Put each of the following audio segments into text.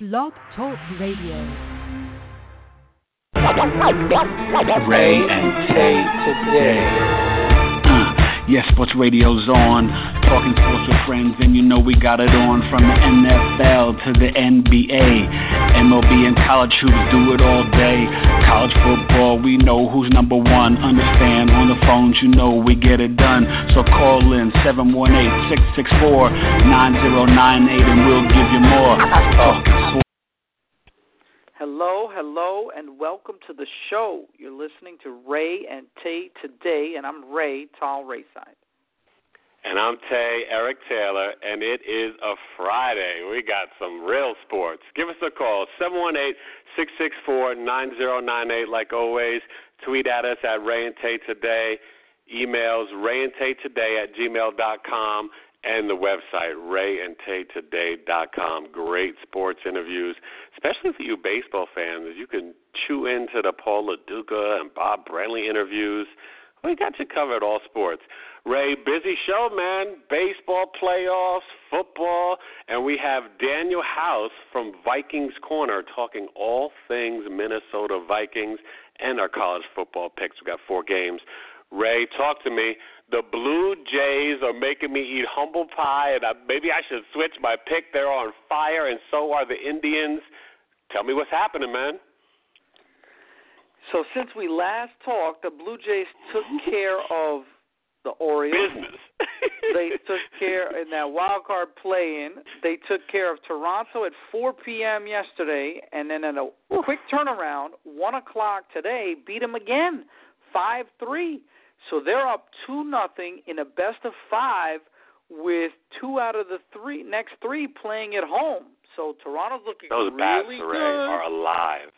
Blog Talk Radio. Rae and Tay today. Uh, yes, Sports Radio's on. Talking sports with friends, and you know we got it on from the NFL to the NBA. MLB and college hoops do it all day. College football, we know who's number one. Understand on the phones, you know we get it done. So call in 718-664-9098 and we'll give you more. Sports. Hello, hello, and welcome to the show. You're listening to Rae and Tay today, and I'm Ray, Tall Rayside. And I'm Tay, Eric Taylor, and it is a Friday. We got some real sports. Give us a call, 718 664 9098, like always. Tweet at us at Rae and Tay Today. Emails Rae and Tay Today at gmail.com and the website raeandtaytoday.com. Great sports interviews, especially for you baseball fans. You can chew into the Paul Lo Duca and Bob Brenly interviews. We got you covered all sports. Ray, busy show, man. Baseball playoffs, football, and we have Daniel House from Vikings Corner talking all things Minnesota Vikings and our college football picks. We got four games. Ray, talk to me. The Blue Jays are making me eat humble pie, and I, maybe I should switch my pick. They're on fire, and so are the Indians. Tell me what's happening, man. So since we last talked, the Blue Jays took care of the Orioles. Business. they took care in that wild card play-in. They took care of Toronto at 4 p.m. yesterday, and then in a quick turnaround, one o'clock today, beat them again, five three. So they're up two nothing in a best of five, with two out of the three next three playing at home. So Toronto's looking Those really bats, Ray, good. are alive.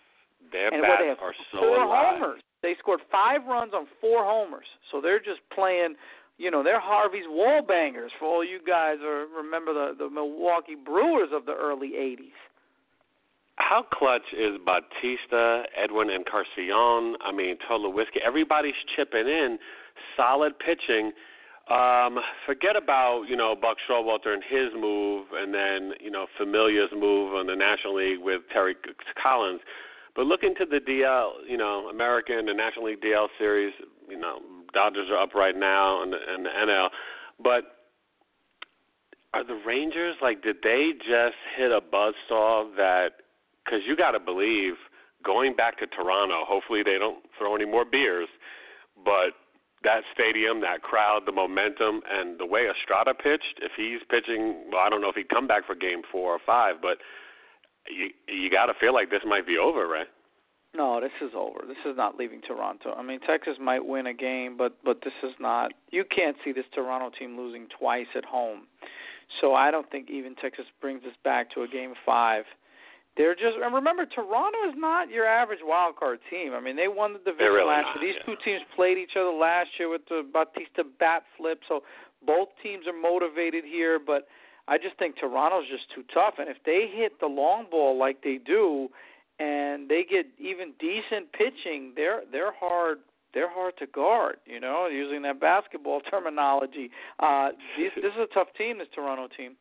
Their and what bats they have are so four alive. homers. They scored five runs on four homers, so they're just playing. You know, they're Harvey's wall bangers for all you guys are remember the the Milwaukee Brewers of the early '80s. How clutch is Bautista, Edwin Encarnacion? I mean, Whiskey. Everybody's chipping in. Solid pitching. Um, forget about you know Buck Showalter and his move, and then you know Familia's move on the National League with Terry Collins. But look into the DL, you know, American and National League DL series. You know, Dodgers are up right now, and and the NL. But are the Rangers like? Did they just hit a buzzsaw that? Because you got to believe going back to Toronto. Hopefully they don't throw any more beers, but that stadium, that crowd, the momentum, and the way Estrada pitched. If he's pitching, well, I don't know if he'd come back for Game Four or Five, but you you got to feel like this might be over, right? No, this is over. This is not leaving Toronto. I mean, Texas might win a game, but but this is not. You can't see this Toronto team losing twice at home. So I don't think even Texas brings us back to a game five. They're just and remember Toronto is not your average wild card team. I mean, they won the division really last not, year. These yeah. two teams played each other last year with the Bautista bat flip. So both teams are motivated here, but I just think Toronto's just too tough. And if they hit the long ball like they do, and they get even decent pitching, they're they're hard they're hard to guard. You know, using that basketball terminology. Uh, this, this is a tough team. This Toronto team.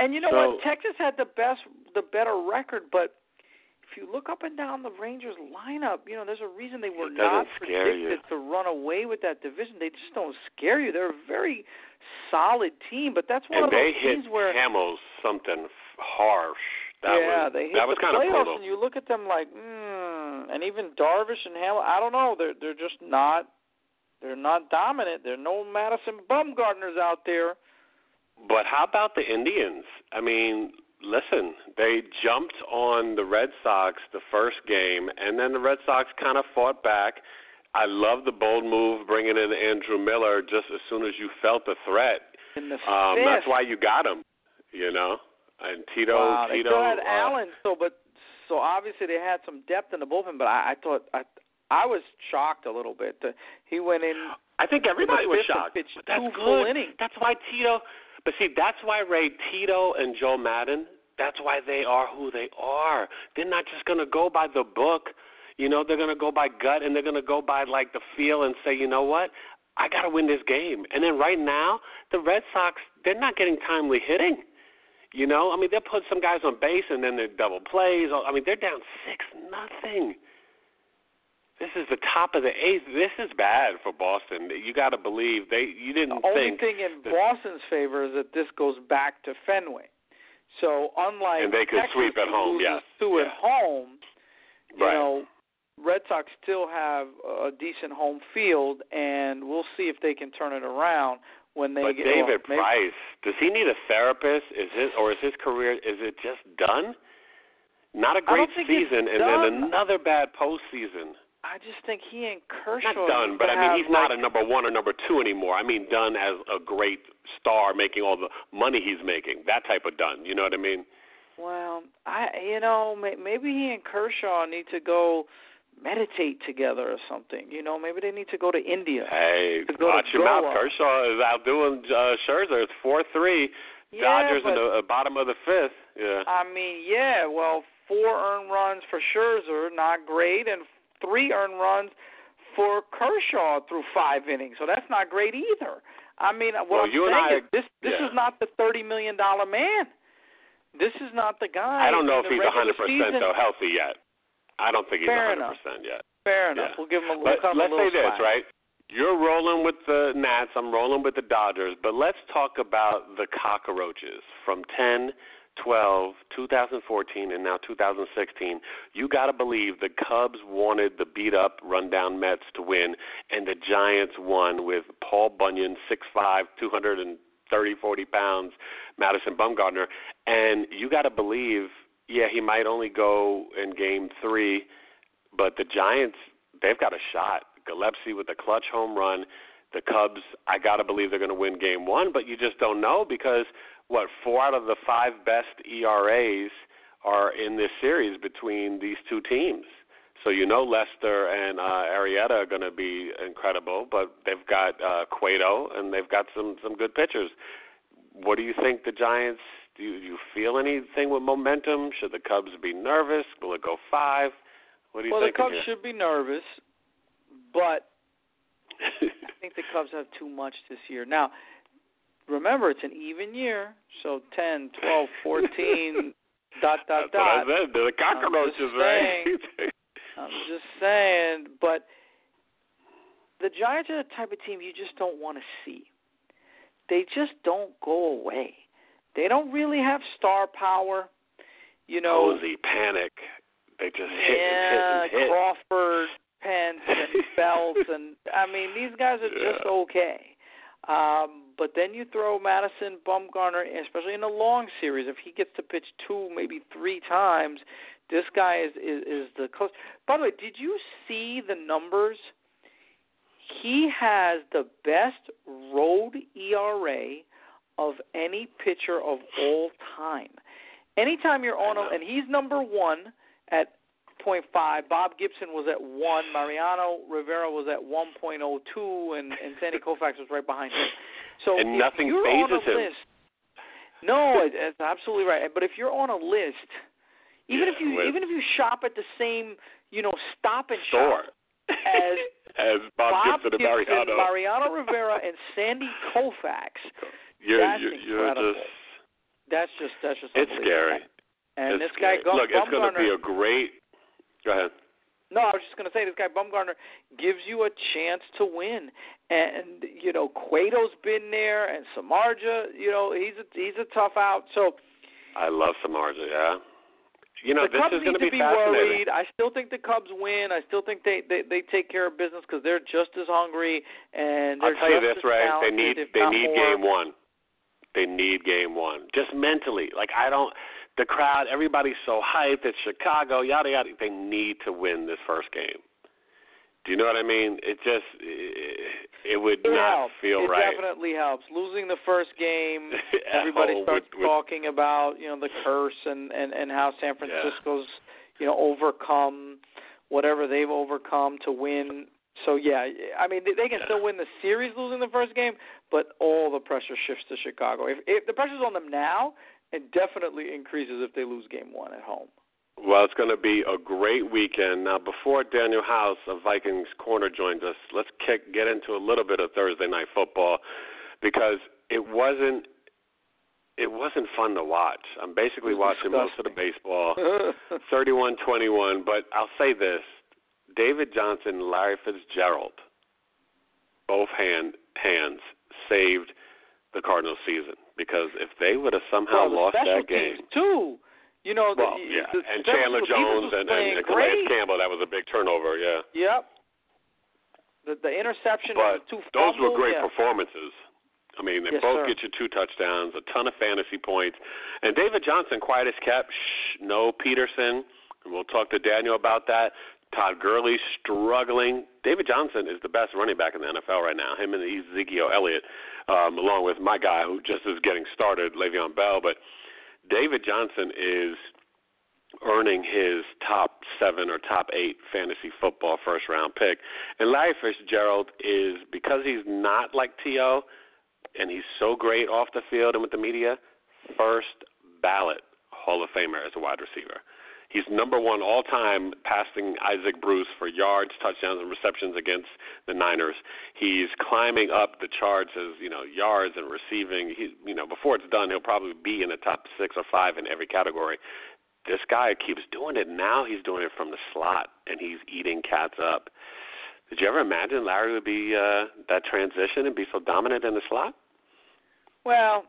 And you know So- what? Texas had the best, the better record, but if you look up and down the Rangers lineup, you know there's a reason they were not you. predicted to run away with that division. They just don't scare you. They're a very solid team, but that's one and of those teams where Hamels something harsh. That yeah, was they hit that was the kind of playoffs, brutal. and you look at them like, mm, and even Darvish and Hamels. I don't know. They're they're just not. They're not dominant. There are no Madison Bumgarners out there. But how about the Indians? I mean, listen, they jumped on the Red Sox the first game, and then the Red Sox kind of fought back. I love the bold move bringing in Andrew Miller just as soon as you felt the threat. In the Um, fifth. that's why you got him, you know. And Tito, wow, they Tito, still had uh, Allen. So, but so obviously they had some depth in the bullpen. But I, I thought I I was shocked a little bit. that He went in. I think everybody was shocked. But that's good. innings. That's why Tito. But see, that's why Ray Tito and Joe Maddon. That's why they are who they are. They're not just going to go by the book. You know, they're going to go by gut and they're going to go by like the feel and say, you know what, I got to win this game. And then right now, the Red Sox, they're not getting timely hitting. You know, I mean, they'll put some guys on base and then they're double plays. I mean, they're down six nothing. This is the top of the eighth. This is bad for Boston. You got to believe they. You didn't the think. only thing in Boston's favor is that this goes back to Fenway. So unlike and they could Texas, sweep at home, yes, two yeah. at home, you Right. know, Red Sox still have a decent home field, and we'll see if they can turn it around when they get But get. David well, Price, does he need a therapist? Is his or is his career is it just done? Not a great don't think it's season, and done. then another bad postseason. I just think he and Kershaw. Not done, but I mean he's not a number one or number two anymore. I mean done as a great star, making all the money he's making. That type of done. You know what I mean? Well, I you know maybe he and Kershaw need to go meditate together or something. You know, maybe they need to go to India. Hey, To go to watch your mouth. Kershaw is outdoing uh, Scherzer. It's four three. Yeah, Dodgers but, in the uh, bottom of the fifth. Yeah. I mean, yeah, well, four earned runs for Scherzer, not great, and three earned runs for Kershaw through five innings. So that's not great either. I mean, what Well, I'm you and saying I- is this this yeah. is not the thirty million dollar man. This is not the guy. I don't know if he's a hundred percent though healthy yet. I don't think he's hundred percent yet. Fair enough. Yeah. We'll give him a, we'll cut let's a little say this, slack. right? You're rolling with the Nats. I'm rolling with the Dodgers. But let's talk about the cockroaches from 10, 12, 2014, and now 2016. You got to believe the Cubs wanted the beat up, rundown Mets to win, and the Giants won with Paul Bunyan, 6'5, 230, 40 pounds, Madison Bumgarner. And you got to believe, yeah, he might only go in game three, but the Giants, they've got a shot. Gillaspie with a clutch home run. The Cubs, I got to believe they're going to win game one, but you just don't know because, what, four out of the five best ERAs are in this series between these two teams. So you know Lester and uh, Arrieta are going to be incredible, but they've got uh, Cueto and they've got some some good pitchers. What do you think the Giants? Do you, do you feel anything with momentum? Should the Cubs be nervous? Will it go five? What do you think? well, the? Cubs should be nervous, but I think the Cubs have too much this year. Now, remember, it's an even year, so 10, 12, 14, dot, dot, That's dot. what I said. The cockroaches, just right? I'm just saying, but the Giants are the type of team you just don't want to see. They just don't go away. They don't really have star power. You know, Posey, panic. They just hit yeah, and hit and hit. Crawford, Pence, and Belts, and I mean these guys are just okay. Um, but then you throw Madison Bumgarner, especially in a long series. If he gets to pitch two, maybe three times, this guy is is, is the close. By the way, did you see the numbers? He has the best road ERA of any pitcher of all time. Anytime you're on a, and he's number one at point five. Bob Gibson was at one. Mariano Rivera was at one point oh two, and and Sandy Koufax was right behind him. So And nothing you're on a phases him. list, no, that's absolutely right. But if you're on a list, even if you even if you shop at the same you know stop and Store. shop as As Bob, Gibson and Mariano. Mariano Rivera, and Sandy Koufax, you're, that's you're, you're incredible. just. that's just that's just It's scary. And it's this guy scary. Gum- Look, it's going to be a great. Go ahead. No, I was just going to say this guy Bumgarner gives you a chance to win, and you know Cueto's been there, and Samardzija, you know he's a he's a tough out. So I love Samardzija. Yeah. You know, the this Cubs is going to be, worried. I still think the Cubs win. I still think they they, they take care of business because they're just as hungry and I'll they're tell you this, Ray. They need they need more. game one. They need game one. Just mentally. Like I don't the crowd, everybody's so hyped, it's Chicago, yada yada. They need to win this first game. Do you know what I mean? It just it, it would It not helps. feel it right. It definitely helps. Losing the first game, oh, everybody home starts with- with- talking about you know the curse and and and how San Yeah. Francisco's you know overcome whatever they've overcome to win. So yeah, I mean they, they can Yeah. still win the series losing the first game, but all the pressure shifts to Chicago. If, if the pressure's on them now, it definitely increases if they lose game one at home. Well, it's going to be a great weekend. Now, before Daniel House of Vikings Corner joins us, let's kick, get into a little bit of Thursday night football because it wasn't it wasn't fun to watch. I'm basically watching disgusting. most of the baseball, 31-21. But I'll say this: David Johnson, Larry Fitzgerald, both hand hands saved the Cardinals season because if they would have somehow well, lost that game, too. You know, well, the, yeah, the and Chandler Jones and, and, and Calais. Campbell, that was a big turnover. Yeah, Yep. The the interception but and the two those were great yeah. performances. I mean, they Yes, both sir. get you two touchdowns, a ton of fantasy points, and David Johnson, quiet as kept. Shh, no Peterson, and we'll talk to Daniel about that. Todd Gurley struggling. David Johnson is the best running back in the NFL right now. Him and Ezekiel Elliott, um, along with my guy who just is getting started, Le'Veon Bell. But David Johnson is earning his top seven or top eight fantasy football first round pick. And Larry Fitzgerald is because he's not like T.O. and he's so great off the field and with the media, first ballot Hall of Famer as a wide receiver. He's number one all time passing Isaac Bruce for yards, touchdowns, and receptions against the Niners. He's climbing up the charts as you know yards and receiving. He, you know, before it's done, he'll probably be in the top six or five in every category. This guy keeps doing it. Now he's doing it from the slot, and he's eating cats up. Did you ever imagine Larry would be uh, that transition and be so dominant in the slot? Well,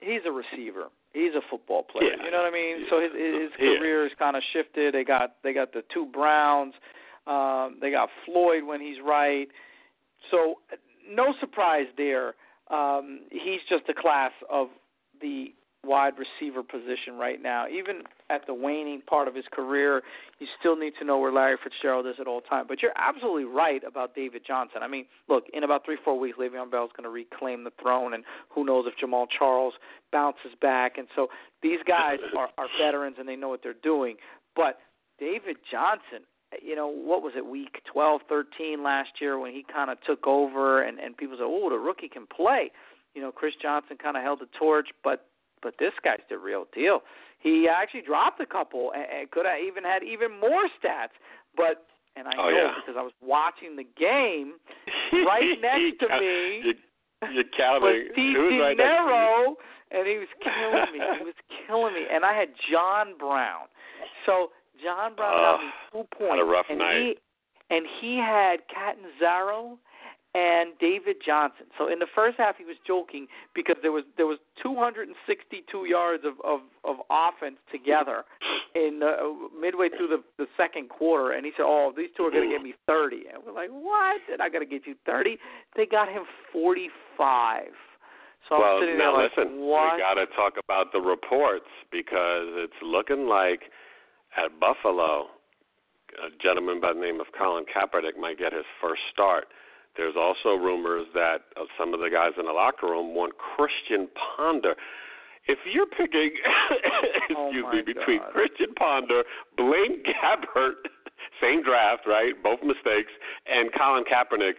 he's a receiver. He's a football player. Yeah. You know what I mean? So his his Yeah. career is kind of shifted. They got they got the two Browns. Um, they got Floyd when he's right. So no surprise there. Um, he's just a class of the wide receiver position right now. Even at the waning part of his career, you still need to know where Larry Fitzgerald is at all time. But you're absolutely right about David Johnson. I mean, look, in about three, four weeks, Le'Veon Bell is going to reclaim the throne, and who knows if Jamaal Charles bounces back. And so these guys are, are veterans and they know what they're doing. But David Johnson, you know, what was it, week 12, 13 last year when he kind of took over, and, and people said, oh, the rookie can play. You know, Chris Johnson kind of held the torch, but but this guy's the real deal. He actually dropped a couple and, and could have even had even more stats. But and I Oh, know yeah. because I was watching the game right next to me You're, you're was counting. T. Who's right you? Nero, and he was killing me. he was killing me, and I had John Brown. So John Brown got me two points, had a rough and night. he and he had Catanzaro and David Johnson. So in the first half, he was joking because there was there was 262 yards of of, of offense together in uh, midway through the the second quarter, and he said, "Oh, these two are going to get me 30." And we're like, "What? They're not going to get you 30." They got him 45. So well, now there like, listen, "What?" we got to talk about the reports because it's looking like at Buffalo, a gentleman by the name of Colin Kaepernick might get his first start. There's also rumors that uh, some of the guys in the locker room want Christian Ponder. If you're picking, Oh, excuse my me, between God. Christian Ponder, Blaine Gabbert, same draft, right? Both mistakes, and Colin Kaepernick.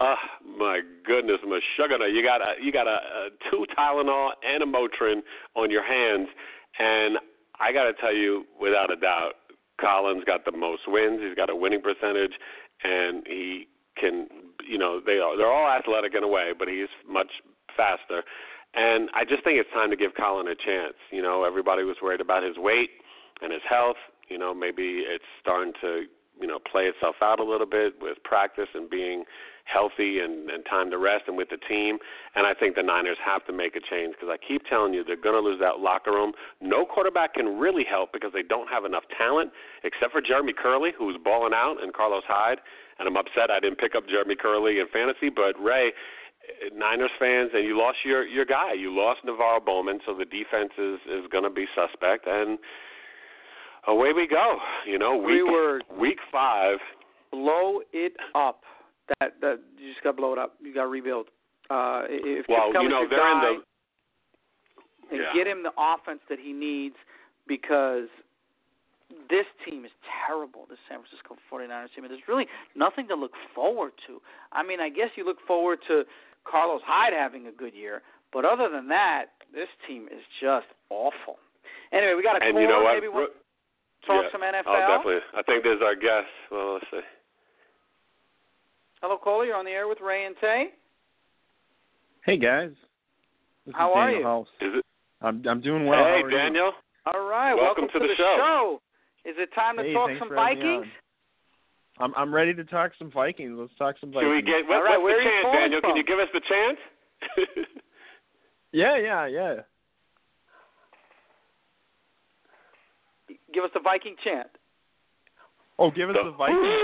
Oh my goodness, Meshuggah, you got a you got a, a two Tylenol and a Motrin on your hands, and I got to tell you, without a doubt, Colin's got the most wins. He's got a winning percentage, and he can, you know, they are they're all athletic in a way, but he's much faster. And I just think it's time to give Colin a chance. You know, everybody was worried about his weight and his health. You know, maybe it's starting to, you know, play itself out a little bit with practice and being healthy and, and time to rest and with the team. And I think the Niners have to make a change because I keep telling you they're going to lose that locker room. No quarterback can really help because they don't have enough talent, except for Jeremy Kerley, who's balling out, and Carlos Hyde. And I'm upset I didn't pick up Jeremy Kerley in fantasy, but Ray, Niners fans, and you lost your your guy. You lost NaVorro Bowman, so the defense is is going to be suspect. And away we go. You know, week words. week five. blow it up. That that you just got to blow it up. You got to rebuild. Uh, if Well, you know they're guy, in the and yeah. get him the offense that he needs because this team is terrible, this San Francisco 49ers team. And there's really nothing to look forward to. I mean, I guess you look forward to Carlos Hyde having a good year, but other than that, this team is just awful. Anyway, we got a and caller. you know? Maybe we'll Ro- talk yeah. some NFL. Oh, definitely. I think there's our guest. Well, let's see. Hello, caller. You're on the air with Ray and Tay. Hey guys, This How is are Daniel you? House. Is it? I'm I'm doing well. hey, How are you? Daniel. All right, Welcome welcome, to the show. Is it time to Hey, talk some for having me Vikings? I'm I'm ready to talk some Vikings. Let's talk some Vikings. Can we get what, All right, what's where the are chance, Daniel? from? Can you give us the chance? Yeah, yeah, yeah. Give us the Viking chant. Oh, give us The- the Vikings.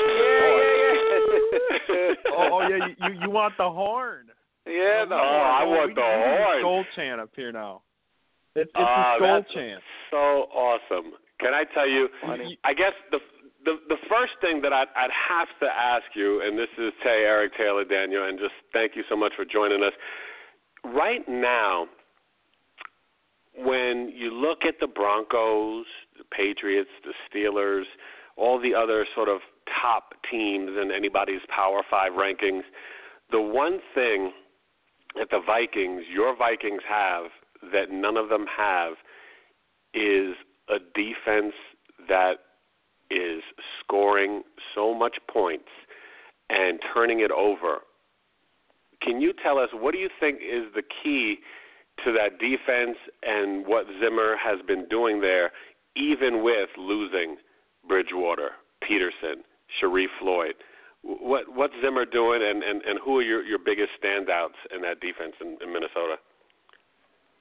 Yeah, oh, oh, yeah, you, you you want the horn? yeah, the Oh, I want we, the we horn. Gold chant up here now. It's it's Ah, a skull that's chant. so awesome. Can I tell you? Funny. I guess the the the first thing that I'd, I'd have to ask you, and this is Tay, Eric Taylor, Daniel, and just thank you so much for joining us. Right now, when you look at the Broncos, the Patriots, the Steelers, all the other sort of top teams in anybody's Power Five rankings, the one thing that the Vikings, your Vikings, have that none of them have is a defense that is scoring so much points and turning it over. Can you tell us what do you think is the key to that defense and what Zimmer has been doing there, even with losing Bridgewater, Peterson, Sharrif Floyd? What what's Zimmer doing, and, and, and who are your, your biggest standouts in that defense in, in Minnesota?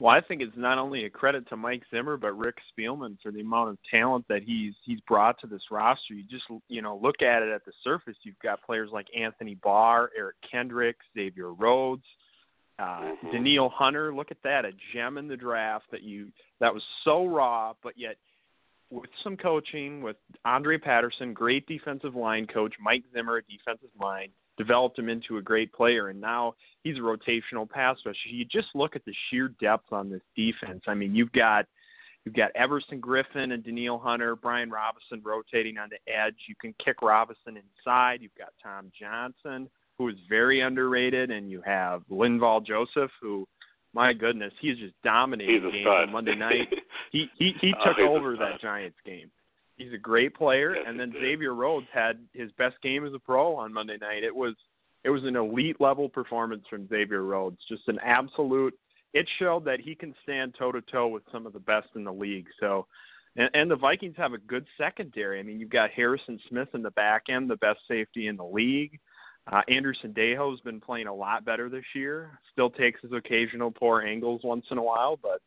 Well, I think it's not only a credit to Mike Zimmer, but Rick Spielman for the amount of talent that he's he's brought to this roster. You just you know look at it at the surface. You've got players like Anthony Barr, Eric Kendricks, Xavier Rhodes, uh, Mhm. Danielle Hunter. Look at that, a gem in the draft that you that was so raw, but yet with some coaching, with Andre Patterson, great defensive line coach, Mike Zimmer, a defensive mind, developed him into a great player, and now he's a rotational pass rusher. You just look at the sheer depth on this defense. I mean, you've got you've got Everson Griffen and Danielle Hunter, Brian Robison rotating on the edge. You can kick Robinson inside. You've got Tom Johnson, who is very underrated, and you have Linval Joseph, who, my goodness, he's just dominating He's a games on Monday night. He he he Oh, took over that Giants game. He's a great player, and then. Xavier Rhodes had his best game as a pro on Monday night. It was it was an elite level performance from Xavier Rhodes. Just an absolute. It showed that he can stand toe to toe with some of the best in the league. So, and, and the Vikings have a good secondary. I mean, you've got Harrison Smith in the back end, the best safety in the league. Uh, Andrew Sendejo's been playing a lot better this year. Still takes his occasional poor angles once in a while, but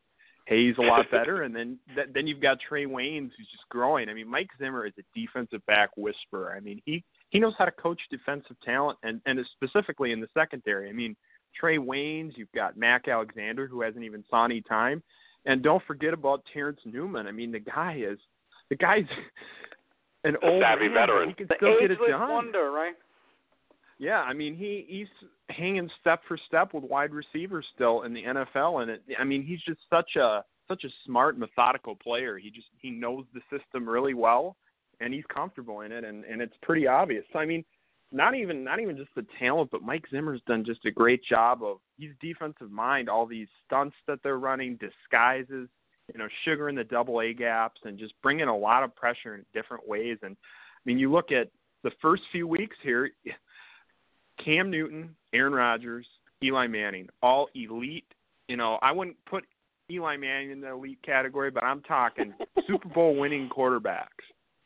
hey, he's a lot better. And then th- then you've got Trae Waynes who's just growing. I mean, Mike Zimmer is a defensive back whisperer. I mean, he he knows how to coach defensive talent and and specifically in the secondary. I mean, Trae Waynes, you've got Mac Alexander who hasn't even saw any time, and don't forget about Terrence Newman. I mean, the guy is the guy's an A old savvy man, veteran. He can The still get it done. wonder, right? Yeah, I mean he he's hanging step for step with wide receivers still in the NFL, and it, I mean he's just such a such a smart, methodical player. He just he knows the system really well, and he's comfortable in it, and and it's pretty obvious. I mean, not even not even just the talent, but Mike Zimmer's done just a great job of he's defensive mind. All these stunts that they're running, disguises, you know, sugar in the double A gaps, and just bringing a lot of pressure in different ways. And I mean, you look at the first few weeks here. Cam Newton, Aaron Rodgers, Eli Manning, all elite. You know, I wouldn't put Eli Manning in the elite category, but I'm talking Super Bowl winning quarterbacks.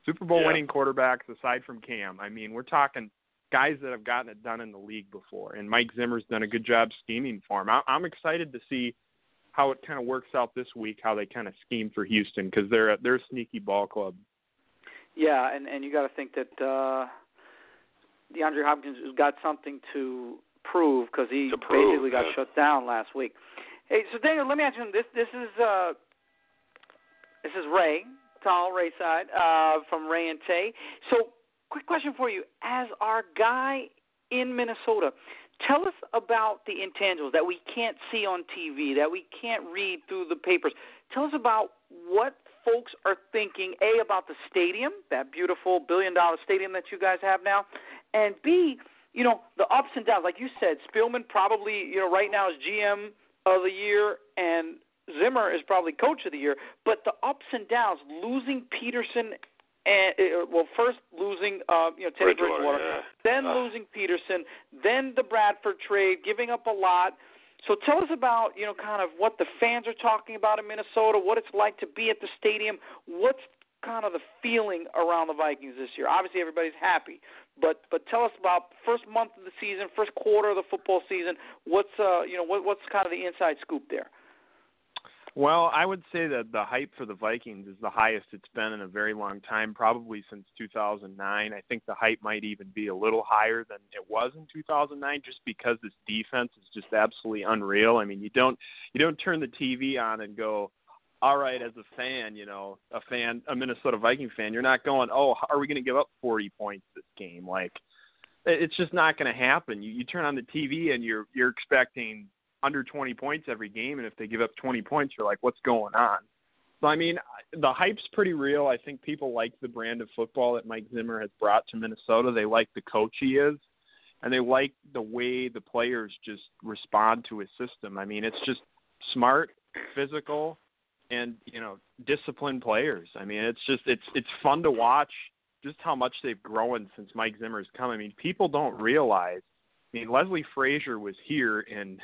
Super Bowl Yeah. winning quarterbacks aside from Cam. I mean, we're talking guys that have gotten it done in the league before, and Mike Zimmer's done a good job scheming for him. I- I'm excited to see how it kind of works out this week, how they kind of scheme for Houston because they're a, they're a sneaky ball club. Yeah, and and you got to think that uh DeAndre Hopkins has got something to prove because he prove, basically got yeah. shut down last week. Hey, so Daniel, let me ask you this. This is uh, this is Ray, Tall Ray side, uh, from Ray and Tay. So, quick question for you: As our guy in Minnesota, tell us about the intangibles that we can't see on TV, that we can't read through the papers. Tell us about what folks are thinking a about the stadium, that beautiful billion dollar stadium that you guys have now, and b you know the ups and downs. Like you said, Spielman probably you know right now is GM of the year and Zimmer is probably coach of the year, but the ups and downs, losing Peterson and uh, well, first losing uh, you know Teddy Bridgewater, Bridgewater, yeah. then Uh. losing Peterson, then the Bradford trade, giving up a lot. So tell us about you know kind of what the fans are talking about in Minnesota, what it's like to be at the stadium, what's kind of the feeling around the Vikings this year. Obviously, everybody's happy, but but tell us about first month of the season, first quarter of the football season. What's uh you know what what's kind of the inside scoop there? Well, I would say that the hype for the Vikings is the highest it's been in a very long time, probably since 2009. I think the hype might even be a little higher than it was in 2009 just because this defense is just absolutely unreal. I mean, you don't you don't turn the TV on and go, "All right, as a fan, you know, a fan, a Minnesota Viking fan, you're not going, "Oh, are we going to give up 40 points this game?" Like it's just not going to happen. You you turn on the TV and you're you're expecting under 20 points every game, and if they give up 20 points, you're like, what's going on? So I mean, the hype's pretty real. I think people like the brand of football that Mike Zimmer has brought to Minnesota. They like the coach he is, and they like the way the players just respond to his system. I mean, it's just smart, physical, and you know, disciplined players. I mean, it's just it's it's fun to watch just how much they've grown since Mike Zimmer's come. I mean, people don't realize I mean, Leslie Frazier was here in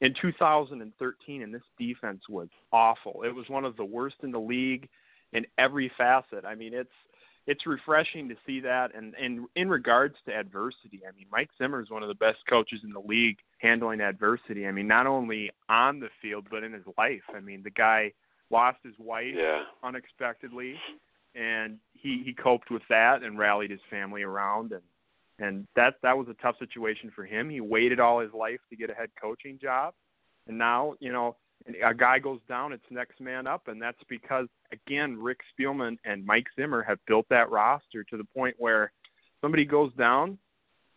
in 2013, and this defense was awful. It was one of the worst in the league in every facet. I mean, it's it's refreshing to see that. And and in regards to adversity, I mean, Mike Zimmer is one of the best coaches in the league handling adversity. I mean, not only on the field but in his life. I mean, the guy lost his wife yeah. unexpectedly, and he he coped with that and rallied his family around and and that that was a tough situation for him. He waited all his life to get a head coaching job, and now you know a guy goes down, it's next man up, and that's because again Rick Spielman and Mike Zimmer have built that roster to the point where somebody goes down,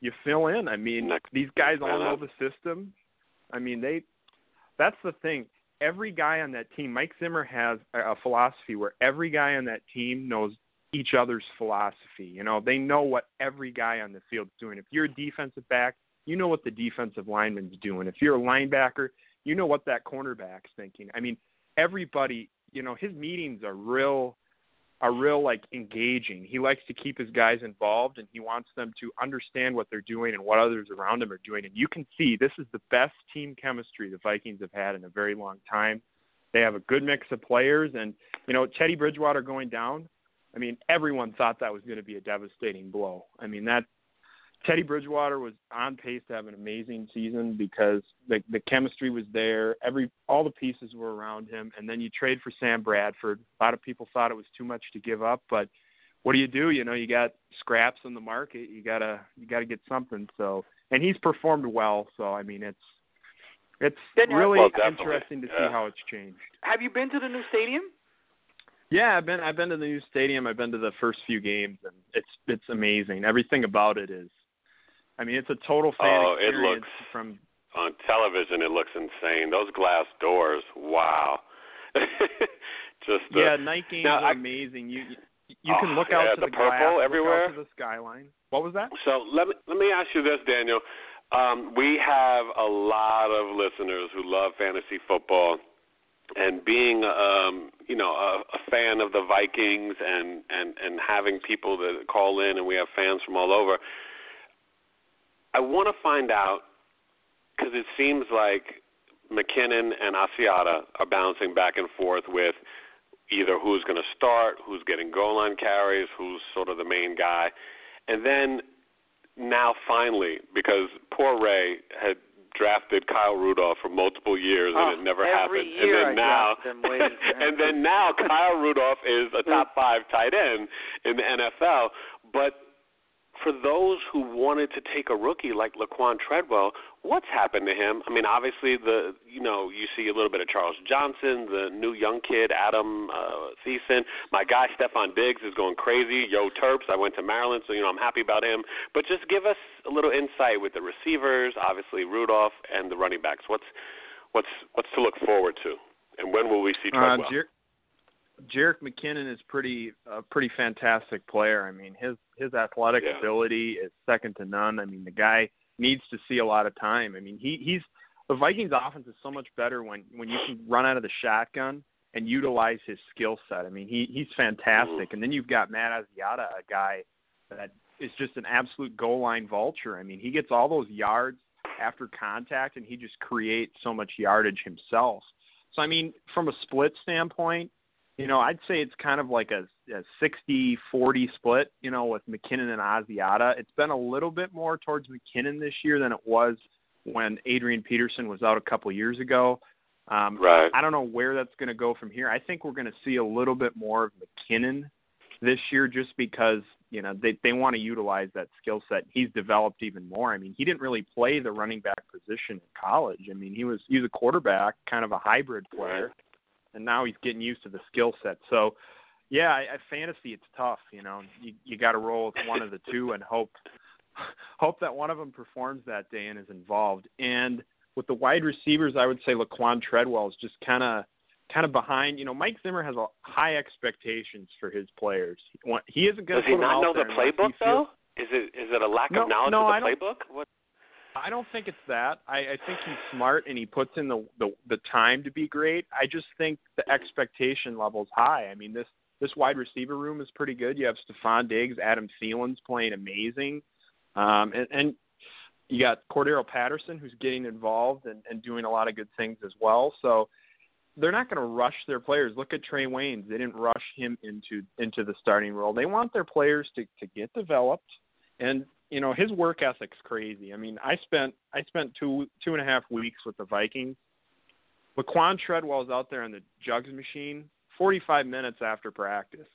you fill in. I mean, next these guys all know the system. I mean, they. That's the thing. Every guy on that team, Mike Zimmer has a, philosophy where every guy on that team knows each other's philosophy. You know, they know what every guy on the field's doing. If you're a defensive back, you know what the defensive lineman's doing. If you're a linebacker, you know what that cornerback's thinking. I mean, everybody, you know, his meetings are real are real like engaging. He likes to keep his guys involved and he wants them to understand what they're doing and what others around him are doing. And you can see this is the best team chemistry the Vikings have had in a very long time. They have a good mix of players and you know, Teddy Bridgewater going down, I mean, everyone thought that was going to be a devastating blow. I mean, that Teddy Bridgewater was on pace to have an amazing season because the the chemistry was there. Every all the pieces were around him, and then you trade for Sam Bradford. A lot of people thought it was too much to give up, but what do you do? You know, you got scraps in the market. You gotta you gotta get something. So, and he's performed well. So, I mean, it's it's really well, interesting to yeah. see how it's changed. Have you been to the new stadium? Yeah, I've been I've been to the new stadium. I've been to the first few games, and it's it's amazing. Everything about it is, I mean, it's a total fan Oh, it looks- from. On television, it looks insane. Those glass doors, wow. Just the, Yeah, night games Now, are I- amazing. You you, you can Oh, look yeah, out to the the, purple glass, everywhere. look out to the skyline. What was that? So let me let me ask you this, Daniel. Um, we have a lot of listeners who love fantasy football, and being um, you know a, a fan of the Vikings and and and having people that call in, and we have fans from all over. I want to find out because it seems like McKinnon and Asiata are bouncing back and forth with either who's going to start, who's getting goal line carries, who's sort of the main guy. And then now finally, because poor Ray had drafted Kyle Rudolph for multiple years Oh, and it oh, never every happened. and then I now draft him waiting for him. and then now Kyle Rudolph is a top 5 tight end in the NFL, but for those who wanted to take a rookie like Laquan Treadwell, what's happened to him? I mean, obviously the you know you see a little bit of Charles Johnson, the new young kid Adam uh, Thielen. My guy Stefon Diggs is going crazy. Yo Terps, I went to Maryland, so you know I'm happy about him. But just give us a little insight with the receivers, obviously Rudolph and the running backs. What's what's what's to look forward to, and when will we see Uh, Treadwell? Jer- Jerick McKinnon is pretty a pretty fantastic player. I mean, his his athletic Yeah. ability is second to none. I mean, the guy needs to see a lot of time. I mean, he he's the Vikings offense is so much better when when you can run out of the shotgun and utilize his skill set. I mean, he he's fantastic. Mm. And then you've got Matt Asiata, a guy that is just an absolute goal line vulture. I mean, he gets all those yards after contact, and he just creates so much yardage himself. So I mean, from a split standpoint, you know, I'd say it's kind of like a, a 60-40 split, you know, with McKinnon and Asiata. It's been a little bit more towards McKinnon this year than it was when Adrian Peterson was out a couple years ago. Um, right. I don't know where that's going to go from here. I think we're going to see a little bit more of McKinnon this year just because you know they they want to utilize that skill set. He's developed even more. I mean, he didn't really play the running back position in college. I mean, he was he was a quarterback, kind of a hybrid player, and now he's getting used to the skill set. So, yeah, I, I fantasy it's tough. You know, you you got to roll with one of the two and hope hope that one of them performs that day and is involved. And with the wide receivers, I would say Laquan Treadwell is just kind of kind of behind. You know, Mike Zimmer has a high expectations for his players. He isn't going to. Does he not know the playbook though? Is it is it a lack no, of knowledge no, of the I playbook? What? I don't think it's that. I, I think he's smart and he puts in the, the the time to be great. I just think the expectation level's high. I mean this this wide receiver room is pretty good. You have Stefon Diggs, Adam Thielen's playing amazing, um, and, and you got Cordarrelle Patterson who's getting involved and, and doing a lot of good things as well. So they're not going to rush their players. Look at Trae Waynes; they didn't rush him into into the starting role. They want their players to to get developed, and you know his work ethic's crazy. I mean, I spent I spent two two and a half weeks with the Vikings. Laquan Treadwell's out there on the jugs machine, 45 minutes after practice,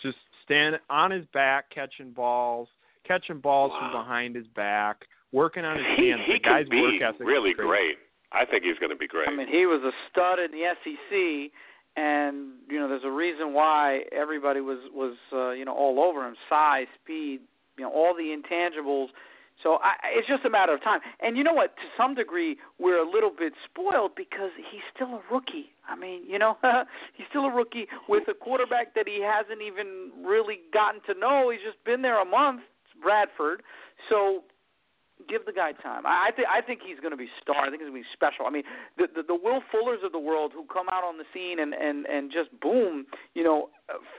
just stand on his back catching balls, catching balls wow. from behind his back, working on his he, hands. He the guy's be work ethic really great. I think he's going to be great. I mean, he was a stud in the SEC, and you know, there's a reason why everybody was was uh, you know all over him: size, speed, you know, all the intangibles. So I, it's just a matter of time. And you know what? To some degree, we're a little bit spoiled because he's still a rookie. I mean, you know, he's still a rookie with a quarterback that he hasn't even really gotten to know. He's just been there a month. Bradford. So give the guy time. I, I think I think he's going to be star. I think he's going to be special. I mean, the, the the Will Fullers of the world who come out on the scene and and and just boom, you know,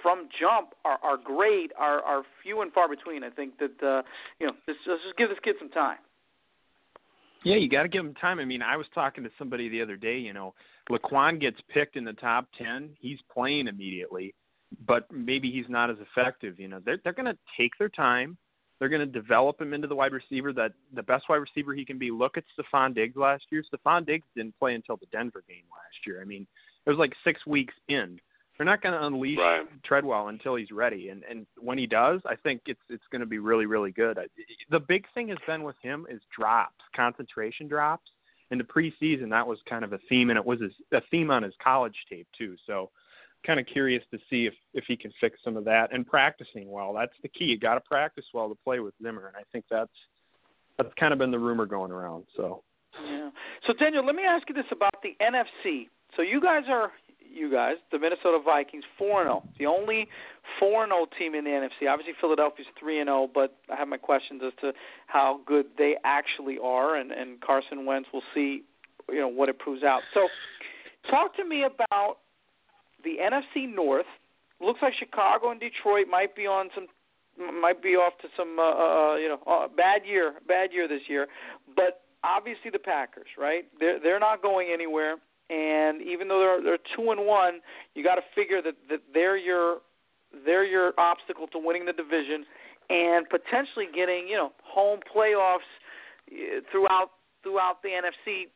from jump are are great. Are are few and far between. I think that uh, you know, just, let's just give this kid some time. Yeah, you got to give him time. I mean, I was talking to somebody the other day. You know, Laquan gets picked in the top ten. He's playing immediately, but maybe he's not as effective. You know, they're they're going to take their time they're going to develop him into the wide receiver that the best wide receiver he can be. Look at Stefon Diggs last year. Stefon Diggs didn't play until the Denver game last year. I mean, it was like six weeks in. They're not going to unleash right. Treadwell until he's ready, and and when he does, I think it's it's going to be really really good. I, The big thing has been with him is drops, concentration drops. In the preseason, that was kind of a theme, and it was a theme on his college tape too. So kind of curious to see if if he can fix some of that and practicing well. That's the key. You got to practice well to play with Zimmer, and I think that's that's kind of been the rumor going around. So. Yeah. So Daniel, let me ask you this about the NFC. So you guys are you guys, the Minnesota Vikings, four and oh. zero, the only four and zero team in the NFC. Obviously, Philadelphia's three and zero, but I have my questions as to how good they actually are, and and Carson Wentz. We'll see, you know, what it proves out. So, talk to me about the NFC North looks like Chicago and Detroit might be on some might be off to some uh, uh, you know uh, bad year bad year this year, but obviously the Packers, right? They're they're not going anywhere, and even though they're they're two and one, you got to figure that that they're your they're your obstacle to winning the division and potentially getting you know home playoffs uh, throughout throughout the NFC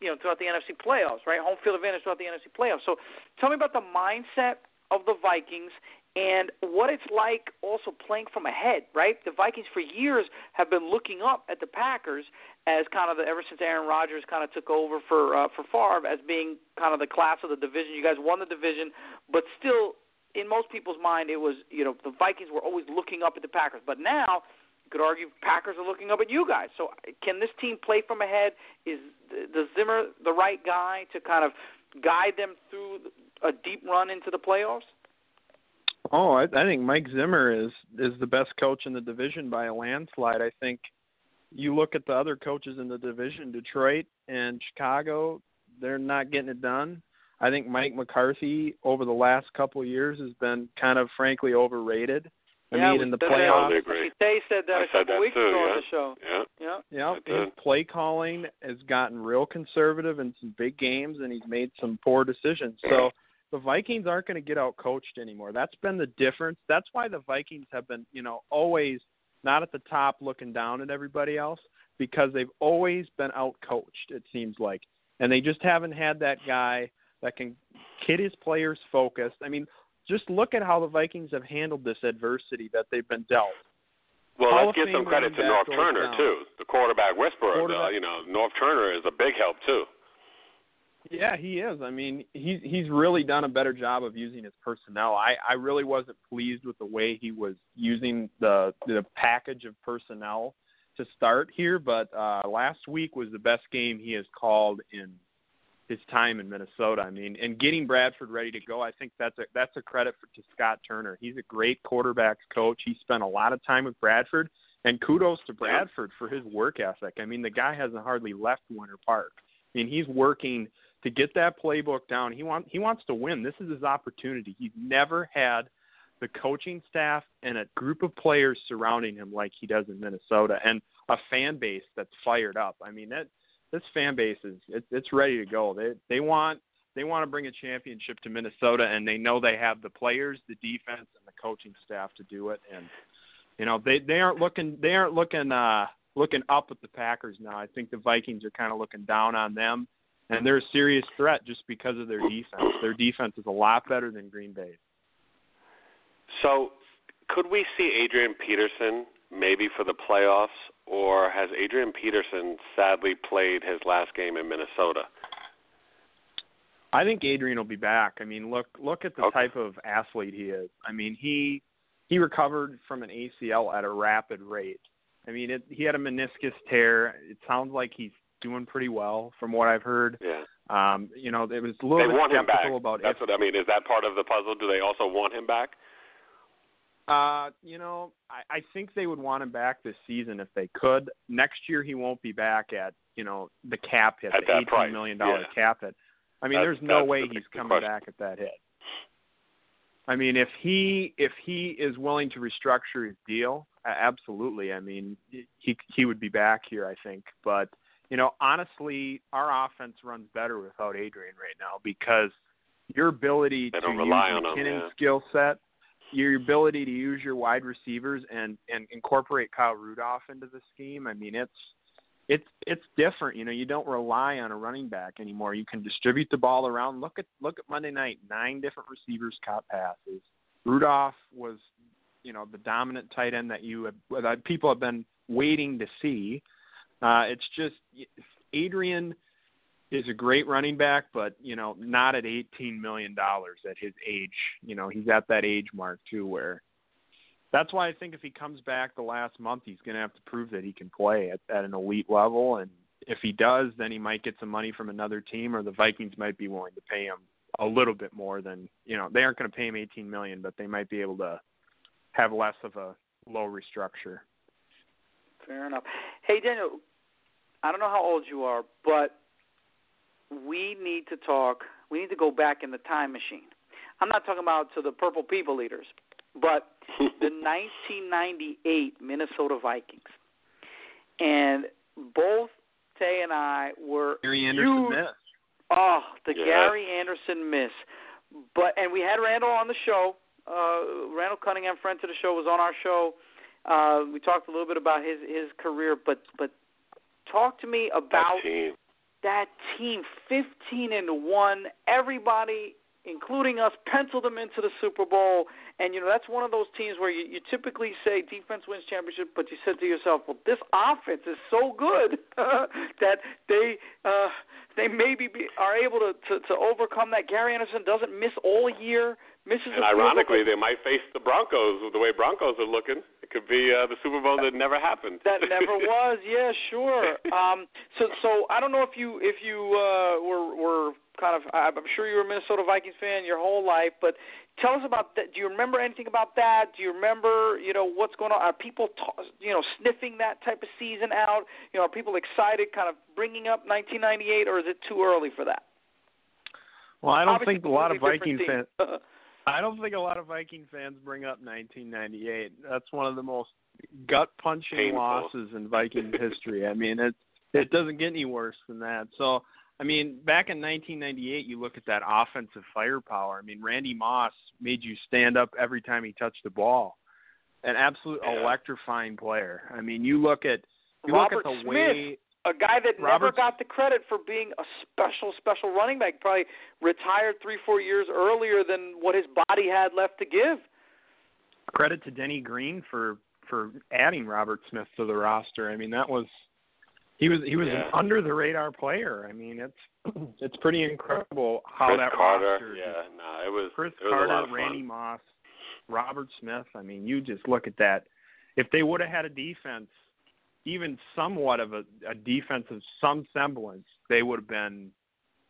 you know throughout the NFC playoffs, right? Home field advantage throughout the NFC playoffs. So, tell me about the mindset of the Vikings and what it's like also playing from ahead, right? The Vikings for years have been looking up at the Packers as kind of the ever since Aaron Rodgers kind of took over for uh, for Favre as being kind of the class of the division. You guys won the division, but still in most people's mind it was, you know, the Vikings were always looking up at the Packers. But now could argue Packers are looking up at you guys. So can this team play from ahead? Is the Zimmer the right guy to kind of guide them through a deep run into the playoffs? Oh, I, I think Mike Zimmer is is the best coach in the division by a landslide. I think you look at the other coaches in the division, Detroit and Chicago, they're not getting it done. I think Mike McCarthy over the last couple of years has been kind of frankly overrated. I yeah, mean, in the said playoffs, Totally agree. Tay said that I a said couple that weeks too, ago yeah. on the show. Yeah. Yeah. Yeah, his play calling has gotten real conservative in some big games, and he's made some poor decisions. So the Vikings aren't going to get out coached anymore. That's been the difference. That's why the Vikings have been, you know, always not at the top looking down at everybody else because they've always been out coached. It seems like, and they just haven't had that guy that can get his players focused. I mean, just look at how the Vikings have handled this adversity that they've been dealt. Well, Hall let's give some credit to Norv Turner down. too, the quarterback whisperer. Quarterback- Uh, you know, Norv Turner is a big help too. Yeah, he is. I mean, he's he's really done a better job of using his personnel. I I really wasn't pleased with the way he was using the the package of personnel to start here, but uh last week was the best game he has called in his time in Minnesota. I mean, and getting Bradford ready to go, I think that's a that's a credit for, to Scott Turner. He's a great quarterbacks coach. He spent a lot of time with Bradford, and kudos to Bradford for his work ethic. I mean, the guy hasn't hardly left Winter Park. I mean, he's working to get that playbook down. He wants he wants to win. This is his opportunity. He's never had the coaching staff and a group of players surrounding him like he does in Minnesota, and a fan base that's fired up. I mean that this fan base is it, it's ready to go. They they want they want to bring a championship to Minnesota, and they know they have the players, the defense, and the coaching staff to do it. And you know they they aren't looking they aren't looking uh looking up at the Packers now. I think the Vikings are kind of looking down on them, and they're a serious threat just because of their defense. Their defense is a lot better than Green Bay. So, could we see Adrian Peterson maybe for the playoffs, or has Adrian Peterson sadly played his last game in Minnesota? I think Adrian will be back. I mean, look look at the Okay. type of athlete he is. I mean, he he recovered from an ACL at a rapid rate. I mean, it, he had a meniscus tear. It sounds like he's doing pretty well from what I've heard. Yeah. Um, you know, it was a They little bit want him back. skeptical about That's if what I mean. Is that part of the puzzle? Do they also want him back? Uh, you know, I, I think they would want him back this season if they could. Next year he won't be back at, you know, the cap hit, At the eighteen price, million dollar yeah. cap hit. I mean, That's- there's no way he's coming question. back at that hit. I mean, if he if he is willing to restructure his deal, absolutely. I mean, he he would be back here, I think. But you know, honestly, our offense runs better without Adrian right now because your ability to use rely on him, McKinnon's yeah. skill set, your ability to use your wide receivers and and incorporate Kyle Rudolph into the scheme. I mean, it's it's it's different. You know, you don't rely on a running back anymore. You can distribute the ball around. Look at look at Monday night. Nine different receivers caught passes. Rudolph was, you know, the dominant tight end that you have, that people have been waiting to see. Uh, it's just Adrian is a great running back, but you know, not at eighteen million dollars at his age. You know, he's at that age mark too, where that's why I think if he comes back the last month, he's going to have to prove that he can play at, at an elite level. And if he does, then he might get some money from another team, or the Vikings might be willing to pay him a little bit more than you know. They aren't going to pay him 18 million, but they might be able to have less of a low restructure. Fair enough. Hey, Daniel, I don't know how old you are, but we need to talk. We need to go back in the time machine. I'm not talking about to the Purple People Eaters, but the 1998 Minnesota Vikings. And both Tay and I were Gary Anderson huge, missed. Oh, the Yeah. Gary Anderson miss. But and we had Randall on the show. Uh Randall Cunningham, friend to the show, was on our show. Uh we talked a little bit about his his career, but but talk to me about That team. 15 and 1 everybody including us penciled them into the Super Bowl and you know that's one of those teams where you, you typically say defense wins championship but you said to yourself well this offense is so good that they uh they maybe be, are able to, to to overcome that Gary Anderson doesn't miss all year misses And a ironically, they might face the Broncos with the way Broncos are looking. It could be uh, the Super Bowl that never happened. That never was. Yeah, sure. Um, so, so I don't know if you if you uh, were were kind of. I'm sure you were a Minnesota Vikings fan your whole life, but tell us about that. Do you remember anything about that? Do you remember, you know, what's going on? Are people, t- you know, sniffing that type of season out? You know, are people excited, kind of bringing up 1998, or is it too early for that? Well, I don't Obviously, think a lot of completely Vikings fans. I don't think a lot of Viking fans bring up 1998. That's one of the most gut punching losses in Viking history. I mean, it it doesn't get any worse than that. So, I mean, back in 1998, you look at that offensive firepower. I mean, Randy Moss made you stand up every time he touched the ball. An absolute yeah. electrifying player. I mean, you look at you Robert look at the Smith. way a guy that Robert, never got the credit for being a special, special running back. Probably retired three, four years earlier than what his body had left to give. Credit to Denny Green for for adding Robert Smith to the roster. I mean, that was he was he was yeah. an under the radar player. I mean, it's it's pretty incredible how Chris that Carter, roster. yeah, no, it was Chris it was Carter, a lot of fun. Randy Moss, Robert Smith. I mean, you just look at that. If they would have had a defense even somewhat of a, a defense of some semblance, they would have been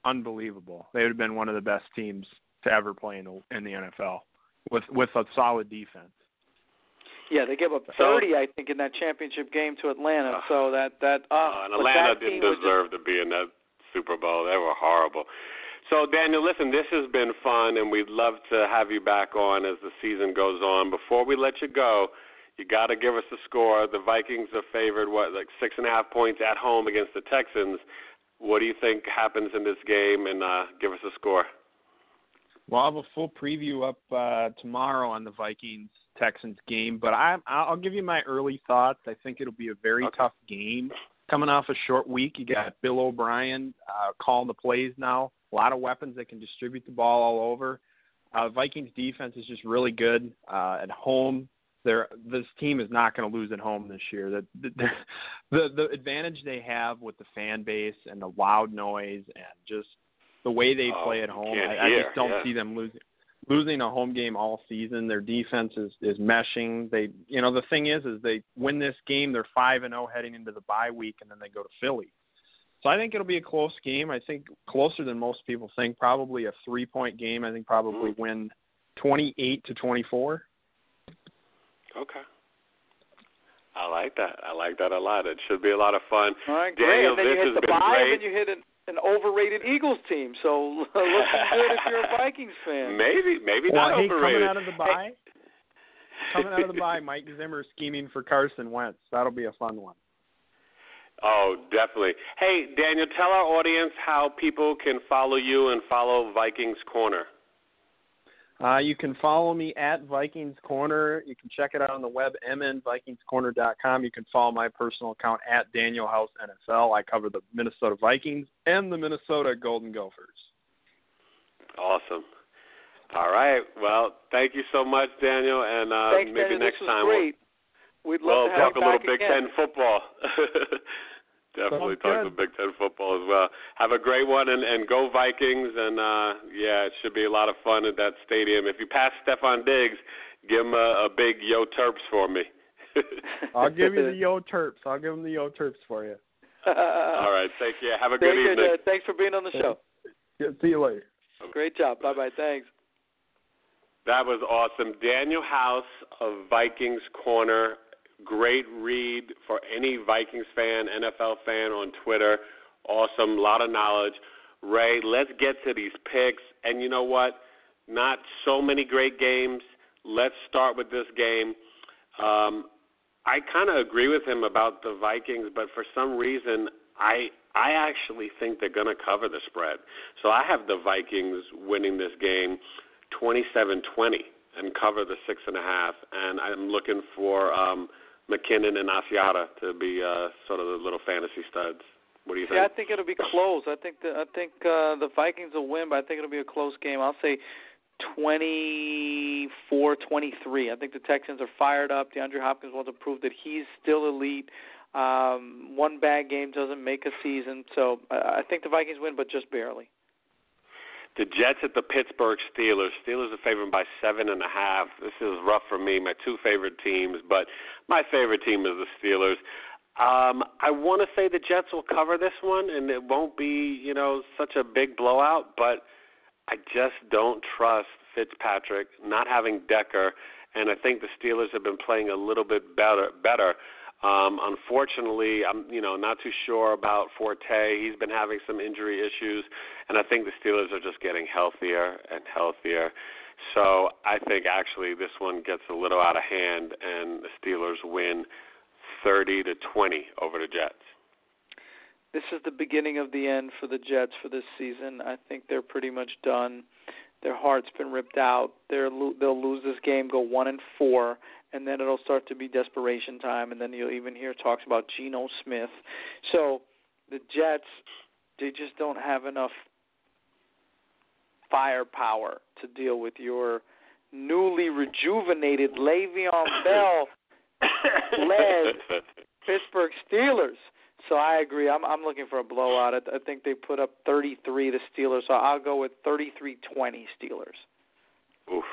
unbelievable. They would have been one of the best teams to ever play in the, in the NFL with with a solid defense. Yeah, they gave up 30, I think, in that championship game to Atlanta. So that that uh, uh, and Atlanta that didn't team was deserve to be in that Super Bowl. They were horrible. So Daniel, listen, this has been fun, and we'd love to have you back on as the season goes on. Before we let you go, you got to give us the score. The Vikings are favored what, like six and a half points at home against the Texans. What do you think happens in this game? And uh, give us a score. Well, I'll have a full preview up uh, tomorrow on the Vikings Texans game, but I, I'll give you my early thoughts. I think it'll be a very Okay. tough game. Coming off a short week, you got Bill O'Brien uh, calling the plays now. A lot of weapons that can distribute the ball all over. Uh, Vikings defense is just really good uh, at home. They're, this team is not going to lose at home this year. The, the the the advantage they have with the fan base and the loud noise and just the way they Oh, play at home, I, I just don't yeah. see them losing losing a home game all season. Their defense is is meshing. They you know the thing is is they win this game, they're five and zero heading into the bye week, and then they go to Philly. So I think it'll be a close game. I think closer than most people think. Probably a three point game. I think probably Mm. win twenty eight to twenty four. Okay. I like that. I like that a lot. It should be a lot of fun. All right, Daniel, great. And then this you hit has the been bye, great. and then you hit an, an overrated Eagles team. So looking good if you're a Vikings fan. Maybe, maybe Well, not hey, overrated. coming out of the bye, coming out of the bye, Mike Zimmer scheming for Carson Wentz. That'll be a fun one. Oh, definitely. Hey, Daniel, tell our audience how people can follow you and follow Vikings Corner. Uh, you can follow me at Vikings Corner. You can check it out on the web, mnvikingscorner.com. You can follow my personal account at Daniel House NFL. I cover the Minnesota Vikings and the Minnesota Golden Gophers. Awesome. All right. Well, thank you so much, Daniel, and uh, Thanks, maybe Daniel. next this time great. We'd we'll, love we'll to talk a little back Big again. Ten football. Definitely Sounds talk good. some Big Ten football as well. Have a great one, and, and go Vikings. And uh, yeah, it should be a lot of fun at that stadium. If you pass Stefon Diggs, give him a, a big yo terps for me. I'll give you the Yo Terps. I'll give him the Yo Terps for you. All right. Take care. Have a good Very good. evening. Uh, thanks for being on the show. Yeah, see you later. Great job. Bye bye. Thanks. That was awesome. Daniel House of Vikings Corner. Great read for any Vikings fan, NFL fan on Twitter. Awesome. A lot of knowledge. Ray, let's get to these picks. And you know what? Not so many great games. Let's start with this game. Um, I kind of agree with him about the Vikings, but for some reason, I I actually think they're going to cover the spread. So I have the Vikings winning this game 27-20 and cover the six and a half. And I'm looking for um, McKinnon and Asiata to be uh, sort of the little fantasy studs. What do you think? Yeah, I think? it'll be close. I think the I think uh, the Vikings will win, but I think it'll be a close game. I'll say 24-23. I think the Texans are fired up. DeAndre Hopkins wants to prove that he's still elite. Um, one bad game doesn't make a season, so I, I think the Vikings win, but just barely. The Jets at the Pittsburgh Steelers. Steelers are favored by seven and a half. This is rough for me. My two favorite teams, but my favorite team is the Steelers. Um, I want to say the Jets will cover this one, and it won't be, you know, such a big blowout. But I just don't trust Fitzpatrick not having Decker, and I think the Steelers have been playing a little bit better. Better. Um, unfortunately, I'm you know not too sure about Forte. He's been having some injury issues, and I think the Steelers are just getting healthier and healthier. So I think actually this one gets a little out of hand, and the Steelers win 30 to 20 over the Jets. This is the beginning of the end for the Jets for this season. I think they're pretty much done. Their heart's been ripped out. They're they'll lose this game, go one and four, and then it'll start to be desperation time. And then you'll even hear talks about Geno Smith. So the Jets, they just don't have enough firepower to deal with your newly rejuvenated Le'Veon Bell led Pittsburgh Steelers. So I agree. I'm I'm looking for a blowout. I, I think they put up 33 to Steelers. So I'll go with 33-20 Steelers. Oof.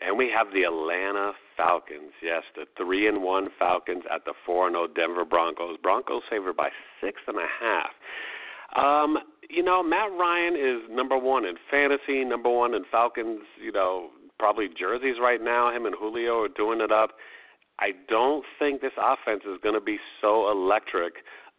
And we have the Atlanta Falcons. Yes, the three and one Falcons at the four and zero oh Denver Broncos. Broncos favored by six and a half. Um, you know, Matt Ryan is number one in fantasy, number one in Falcons. You know, probably jerseys right now. Him and Julio are doing it up. I don't think this offense is going to be so electric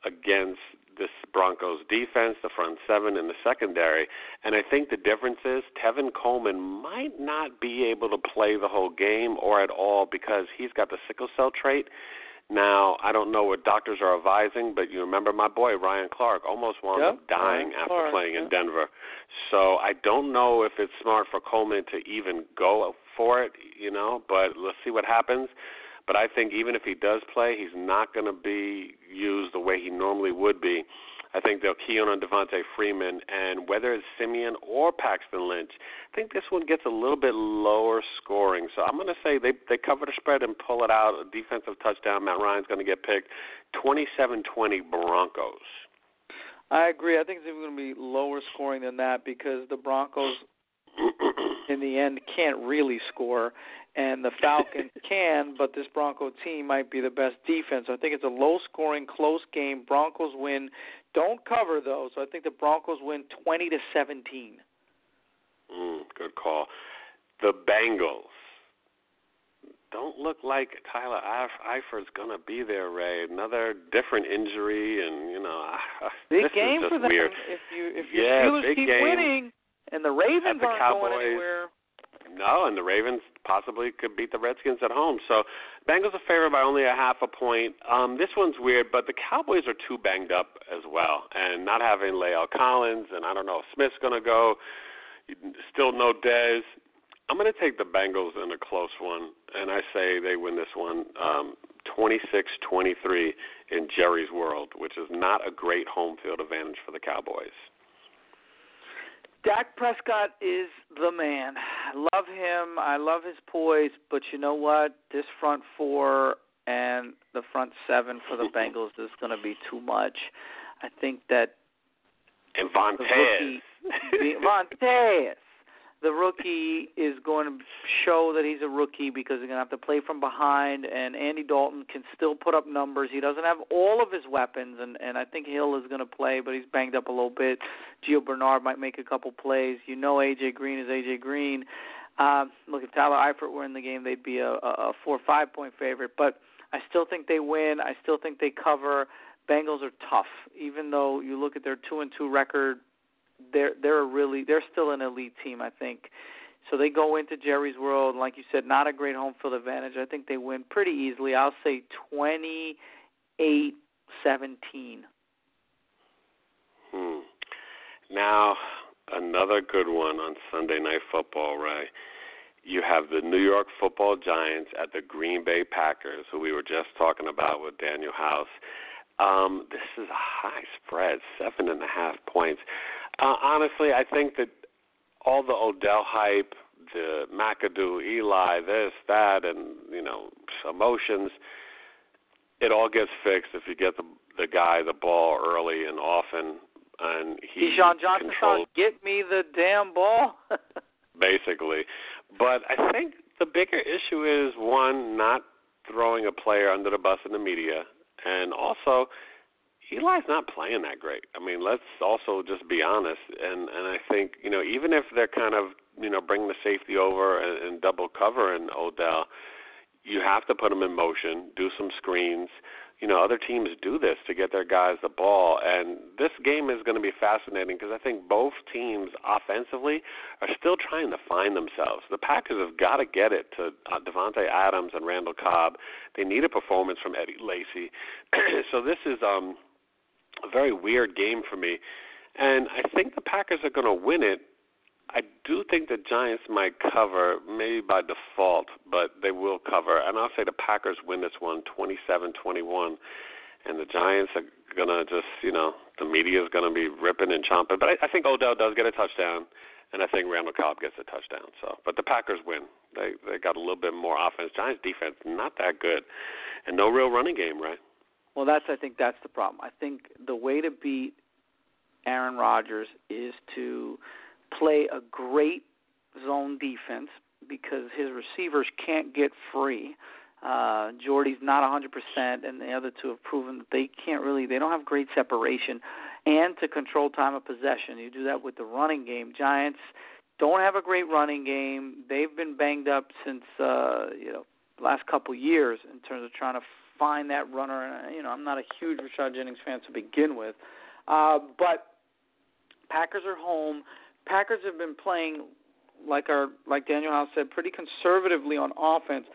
against this Broncos defense, the front seven, and the secondary. And I think the difference is Tevin Coleman might not be able to play the whole game or at all because he's got the sickle cell trait. Now, I don't know what doctors are advising, but you remember my boy Ryan Clark almost wound yep, up dying Ryan after Clark, playing yep. in Denver. So I don't know if it's smart for Coleman to even go for it, you know, but let's see what happens. But I think even if he does play, he's not going to be used the way he normally would be. I think they'll key on on Devonta Freeman, and whether it's Siemian or Paxton Lynch, I think this one gets a little bit lower scoring. So I'm going to say they they cover the spread and pull it out. A defensive touchdown. Matt Ryan's going to get picked. 27-20 Broncos. I agree. I think it's even going to be lower scoring than that because the Broncos, in the end, can't really score, and the Falcons can. But this Bronco team might be the best defense. I think it's a low-scoring, close game. Broncos win. Don't cover though, so I think the Broncos win 20 to 17. Mm, good call. The Bengals don't look like Tyler Eifert's going to be there, Ray. Another different injury, and you know, big this game is just for them. weird. If you if your Yeah, Steelers keep game. winning and the Ravens the aren't Cowboys. going anywhere, No, and the Ravens possibly could beat the Redskins at home. So Bengals are favored by only a half a point. Um, this one's weird, but the Cowboys are too banged up as well, and not having La'el Collins, and I don't know if Smith's going to go. Still no Dez. I'm going to take the Bengals in a close one, and I say they win this one um, 26-23 in Jerry's World, which is not a great home field advantage for the Cowboys. Dak Prescott is the man. I love him. I love his poise, but you know what? This front four and the front seven for the Bengals is going to be too much. I think that And Vontaze. rookie, Vontaze, the rookie is going to show that he's a rookie because he's going to have to play from behind, and Andy Dalton can still put up numbers. He doesn't have all of his weapons, and and I think Hill is going to play, but he's banged up a little bit. Gio Bernard might make a couple plays. You know, AJ Green is AJ Green. Um, look, if Tyler Eifert were in the game, they'd be a a four or five point favorite, but I still think they win. I still think they cover. Bengals are tough, even though you look at their two and two record they're they're a really they're still an elite team, I think. So they go into Jerry's World, like you said, not a great home field advantage. I think they win pretty easily. I'll say twenty eight seventeen. Hmm. Now, another good one on Sunday Night Football, Ray. You have the New York Football Giants at the Green Bay Packers, who we were just talking about with Daniel House. Um, this is a high spread, seven and a half points. Uh, honestly, I think that all the Odell hype, the McAdoo, Eli, this, that, and you know, emotions, it all gets fixed if you get the the guy the ball early and often, and he Keyshawn Johnson controls "Get me the damn ball." basically. But I think the bigger issue is one not throwing a player under the bus in the media, and also Eli's not playing that great. I mean, let's also just be honest. And and I think you know even if they're kind of you know bringing the safety over and, and double covering Odell, you have to put them in motion, do some screens. You know, other teams do this to get their guys the ball, and this game is going to be fascinating because I think both teams offensively are still trying to find themselves. The Packers have got to get it to uh, Davante Adams and Randall Cobb. They need a performance from Eddie Lacy. so this is um, a very weird game for me, and I think the Packers are going to win it I do think the Giants might cover, maybe by default, but they will cover. And I'll say the Packers win this one, twenty-seven, twenty-one, and the Giants are gonna just, you know, the media is gonna be ripping and chomping. But I, I think Odell does get a touchdown, and I think Randall Cobb gets a touchdown. So, but the Packers win. They they got a little bit more offense. Giants defense not that good, and no real running game, right? Well, that's I think that's the problem. I think the way to beat Aaron Rodgers is to play a great zone defense because his receivers can't get free. Uh, Jordy's not 100%, and the other two have proven that they can't really, they don't have great separation. And to control time of possession, you do that with the running game. Giants don't have a great running game. They've been banged up since, uh, you know, last couple years in terms of trying to find that runner. And you know, I'm not a huge Rashad Jennings fan to begin with, uh, but Packers are home. Packers have been playing like our like Daniel House said, pretty conservatively on offense.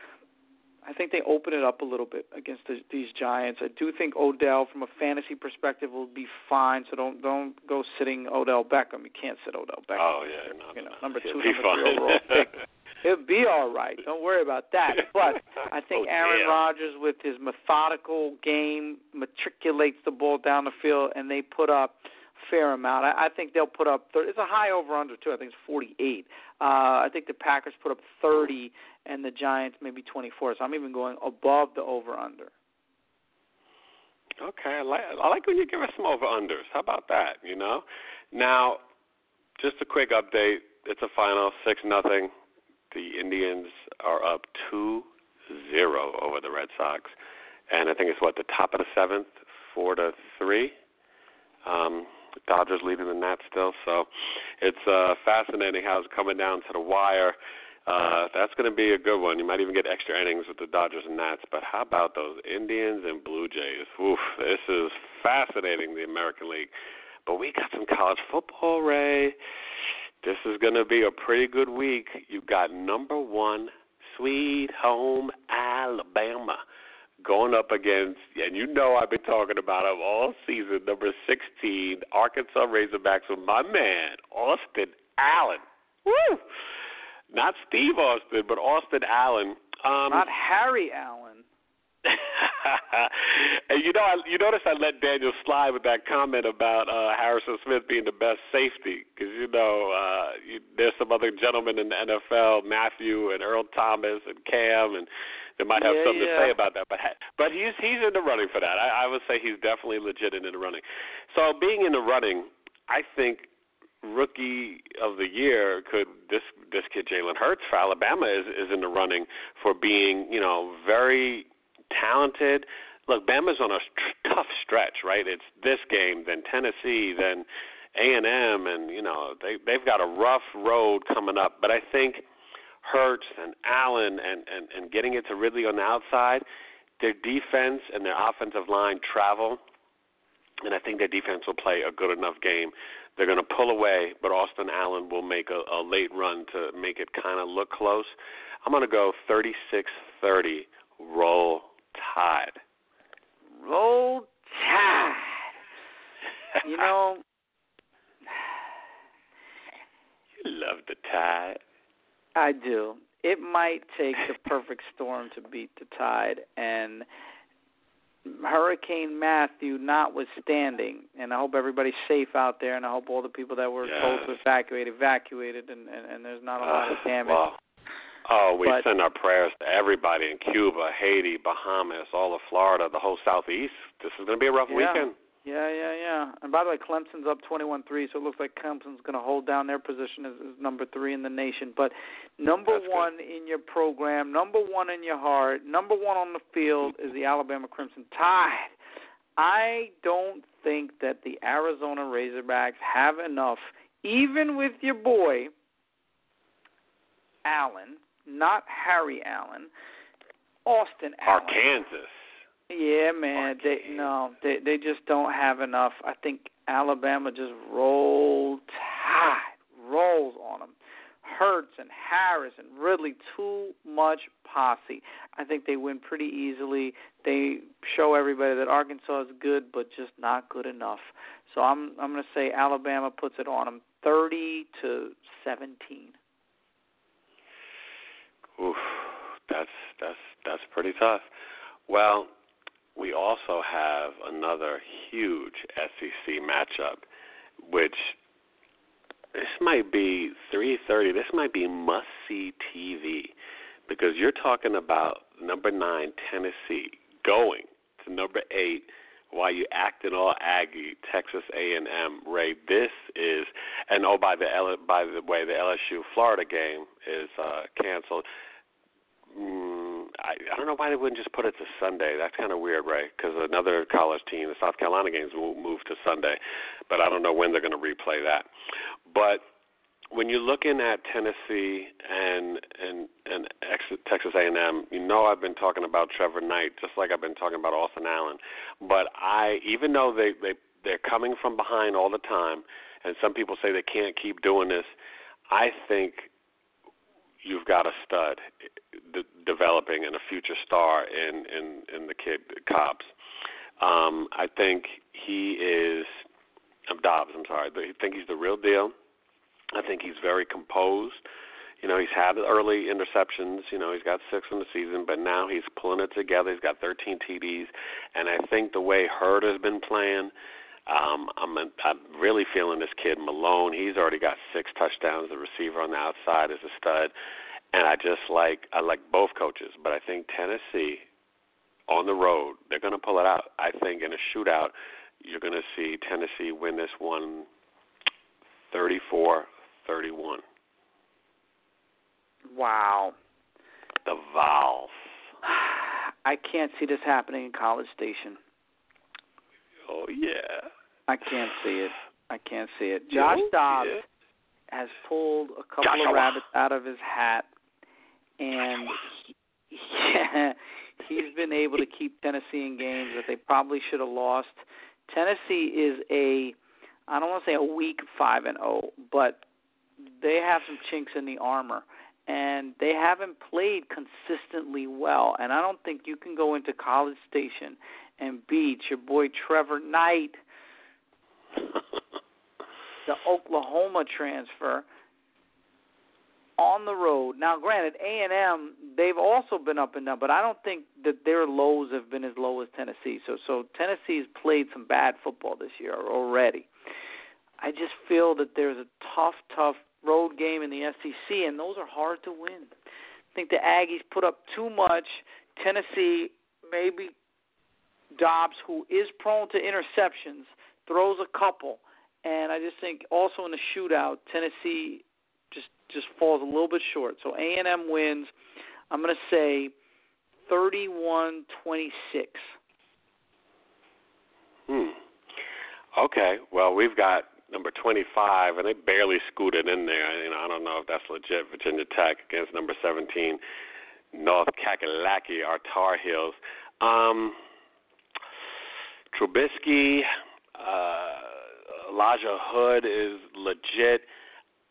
I think they open it up a little bit against the, these Giants. I do think Odell, from a fantasy perspective, will be fine. So don't don't go sitting Odell Beckham. You can't sit Odell Beckham. Oh yeah, no, you know, no. number two, number fine. three overall pick. He'll be all right. Don't worry about that. But I think oh, Aaron. Rodgers, with his methodical game, matriculates the ball down the field, and they put up fair amount. I, I think they'll put up. 30, it's a high over under too. I think it's 48. Uh, I think the Packers put up 30, and the Giants maybe 24. So I'm even going above the over under. Okay, I like I like when you give us some over unders. How about that? You know. Now, just a quick update. It's a final six nothing. The Indians are up two zero over the Red Sox, and I think it's what the top of the seventh, four to three. Um, Dodgers leading the Nats still, so it's uh, fascinating how it's coming down to the wire. Uh, that's going to be a good one. You might even get extra innings with the Dodgers and Nats. But how about those Indians and Blue Jays? Oof, this is fascinating, the American League. But we got some college football, Ray. This is going to be a pretty good week. You've got number one, sweet home Alabama, going up against, and you know I've been talking about them all season, number 16, Arkansas Razorbacks with my man, Austin Allen. Woo! Not Steve Austin, but Austin Allen. Um, Not Harry Allen. and you know, I, you notice I let Daniel slide with that comment about uh, Harrison Smith being the best safety because you know uh, you, there's some other gentlemen in the NFL, Mathieu and Earl Thomas and Cam, and they might have Yeah, something yeah. to say about that. But but he's he's in the running for that. I, I would say he's definitely legit in the running. So being in the running, I think rookie of the year could this this kid Jalen Hurts for Alabama is is in the running for being you know very talented. Look, Bama's on a tr- tough stretch, right? It's this game, then Tennessee, then A and M, and you know they they've got a rough road coming up. But I think Hurts and Allen and and and getting it to Ridley on the outside, their defense and their offensive line travel, and I think their defense will play a good enough game. They're going to pull away, but Austin Allen will make a, a late run to make it kind of look close. I'm going to go 36-30, roll tide. Roll Tide. You know, You love the tide. I do. It might take the perfect storm to beat the Tide, and Hurricane Matthew notwithstanding, and I hope everybody's safe out there, and I hope all the people that were told to evacuate evacuated, and, and, and there's not a lot of Uh, damage. well, oh, we But- send our prayers to everybody in Cuba, Haiti, Bahamas, all of Florida, the whole southeast. This is going to be a rough Yeah. weekend. Yeah, yeah, yeah. And by the way, Clemson's up twenty-one-three, so it looks like Clemson's going to hold down their position as, as number three in the nation. But number That's good. one in your program, number one in your heart, number one on the field is the Alabama Crimson Tide. I don't think that the Arizona Razorbacks have enough, even with your boy Allen, not Harry Allen. Austin Allen. Arkansas. Yeah, man. They no, they they just don't have enough. I think Alabama just rolled tide, rolls on them. Hurts and Harris and Ridley, too much posse. I think they win pretty easily. They show everybody that Arkansas is good, but just not good enough. So I'm I'm going to say Alabama puts it on them, 30 to 17. Oof, that's that's that's pretty tough. Well, we also have another huge SEC matchup, which this might be 3:30. This might be must-see TV because you're talking about number nine Tennessee going to number eight while you acting all Aggie, Texas A&M. Ray, this is, and oh by the by the way, the LSU Florida game is uh, canceled. Mm, I, I don't know why they wouldn't just put it to Sunday. That's kind of weird, Ray, because another college team, the South Carolina games, will move to Sunday, but I don't know when they're going to replay that. But when you're looking at Tennessee and and and Texas A&M, you know I've been talking about Trevor Knight just like I've been talking about Austin Allen. But I, even though they they they're coming from behind all the time, and some people say they can't keep doing this, I think you've got a stud de- developing and a future star in in in the kid Cobbs. Um, I think he is. Dobbs. I'm sorry. I think he's the real deal. I think he's very composed. You know, he's had early interceptions. You know, he's got six in the season, but now he's pulling it together. He's got 13 TDs, and I think the way Hurd has been playing, um, I'm I'm really feeling this kid Malone. He's already got six touchdowns. The receiver on the outside is a stud, and I just like I like both coaches. But I think Tennessee on the road they're going to pull it out. I think in a shootout you're going to see Tennessee win this one 34 31. Wow. The Vols. I can't see this happening in College Station. Oh yeah. I can't see it. I can't see it. Josh Dobbs yeah. has pulled a couple Joshua. of rabbits out of his hat, and he, yeah, he's been able to keep Tennessee in games that they probably should have lost. Tennessee is a I don't want to say a weak five and zero, oh, but they have some chinks in the armor, and they haven't played consistently well. And I don't think you can go into College Station and beat your boy Trevor Knight, the Oklahoma transfer, on the road. Now, granted, A and M they've also been up and down, but I don't think that their lows have been as low as Tennessee. So, so Tennessee's played some bad football this year already. I just feel that there's a tough, tough road game in the SEC, and those are hard to win. I think the Aggies put up too much. Tennessee, maybe Dobbs, who is prone to interceptions, throws a couple, and I just think also in the shootout, Tennessee just just falls a little bit short. So A and M wins. I'm going to say 31-26. Hmm. Okay. Well, we've got number 25, and they barely scooted in there. You know, I don't know if that's legit. Virginia Tech against number 17, North Kakalaki, our Tar Heels. Um, Trubisky, uh, Elijah Hood is legit.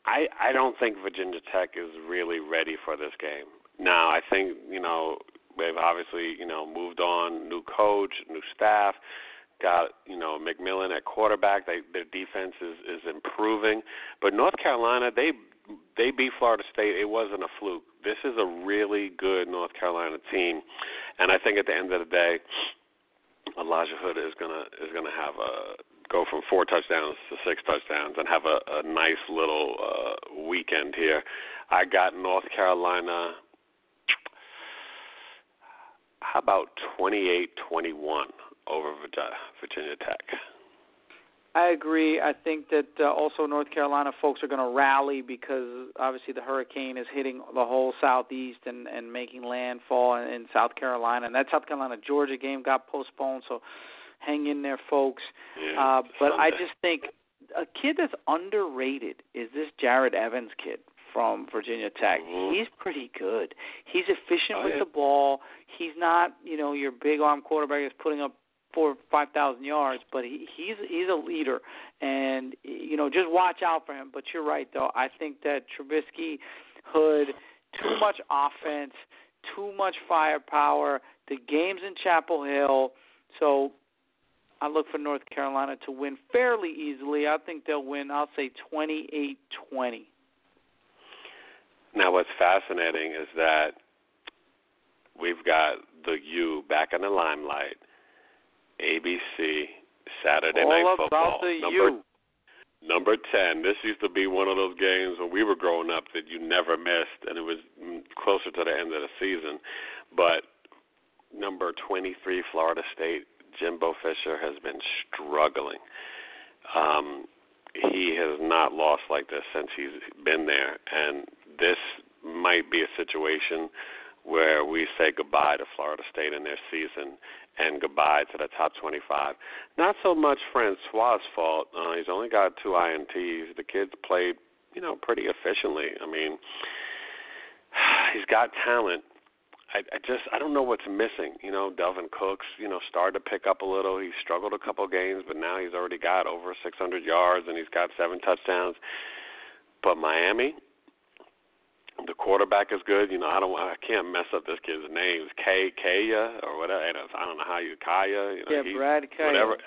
I I don't think Virginia Tech is really ready for this game. Now I think you know they've obviously you know moved on, new coach, new staff got you know McMillan at quarterback. They, their defense is is improving, but North Carolina they they beat Florida State. It wasn't a fluke. This is a really good North Carolina team, and I think at the end of the day, Elijah Hood is gonna is gonna have a go from four touchdowns to six touchdowns and have a, a nice little uh, weekend here. I got North Carolina. How about twenty-eight twenty-one? over Virginia Tech. I agree. I think that uh, also North Carolina folks are going to rally because obviously the hurricane is hitting the whole southeast and and making landfall in, in South Carolina, and that South Carolina Georgia game got postponed. So hang in there, folks. Yeah, uh, but Sunday. I just think a kid that's underrated is this Jerod Evans kid from Virginia Tech. Mm-hmm. He's pretty good. He's efficient oh, with yeah. the ball. He's not, you know, your big arm quarterback that's putting up four five thousand yards, but he, he's he's a leader, and you know just watch out for him. But you're right though. I think that Trubisky, Hood, too much offense, too much firepower. The game's in Chapel Hill, so I look for North Carolina to win fairly easily. I think they'll win. I'll say 28-20. Now, what's fascinating is that we've got the U back in the limelight. ABC Saturday All Night Football. The number, U. Number ten. This used to be one of those games when we were growing up that you never missed, and it was closer to the end of the season. But number twenty-three, Florida State. Jimbo Fisher has been struggling. Um, he has not lost like this since he's been there, and this might be a situation where we say goodbye to Florida State in their season and goodbye to the top 25. Not so much Francois' fault. Uh, he's only got two INTs. The kids played, you know, pretty efficiently. I mean, he's got talent. I, I just I don't know what's missing. You know, Dalvin Cooks, you know, started to pick up a little. He struggled a couple games, but now he's already got over 600 yards and he's got seven touchdowns. But Miami, the quarterback is good. You know, I don't, I can't mess up this kid's name. K Kaaya or whatever. I don't know how you Kaaya. You know, yeah, he, Brad Kaaya. Whatever.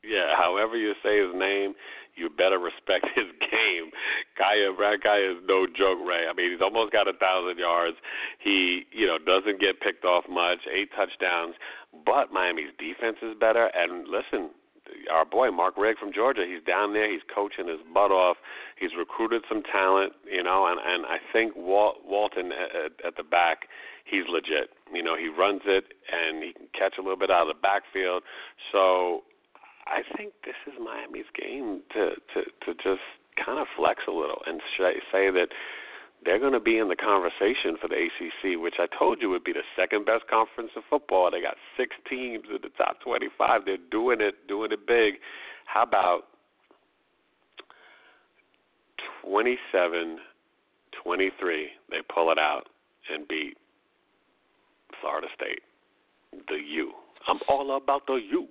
Yeah, however you say his name, you better respect his game. Kaaya Brad Kaaya is no joke, Ray. I mean, he's almost got a thousand yards. He, you know, doesn't get picked off much. Eight touchdowns, but Miami's defense is better. And listen, our boy Mark Richt from Georgia. He's down there. He's coaching his butt off. He's recruited some talent, you know, and and I think Walt, Walton at, at the back, he's legit. You know, he runs it and he can catch a little bit out of the backfield. So I think this is Miami's game to to to just kind of flex a little and say that they're going to be in the conversation for the ACC, which I told you would be the second best conference in football. They got six teams in the top 25. They're doing it, doing it big. How about 27 23? They pull it out and beat Florida State, the U. I'm all about the U.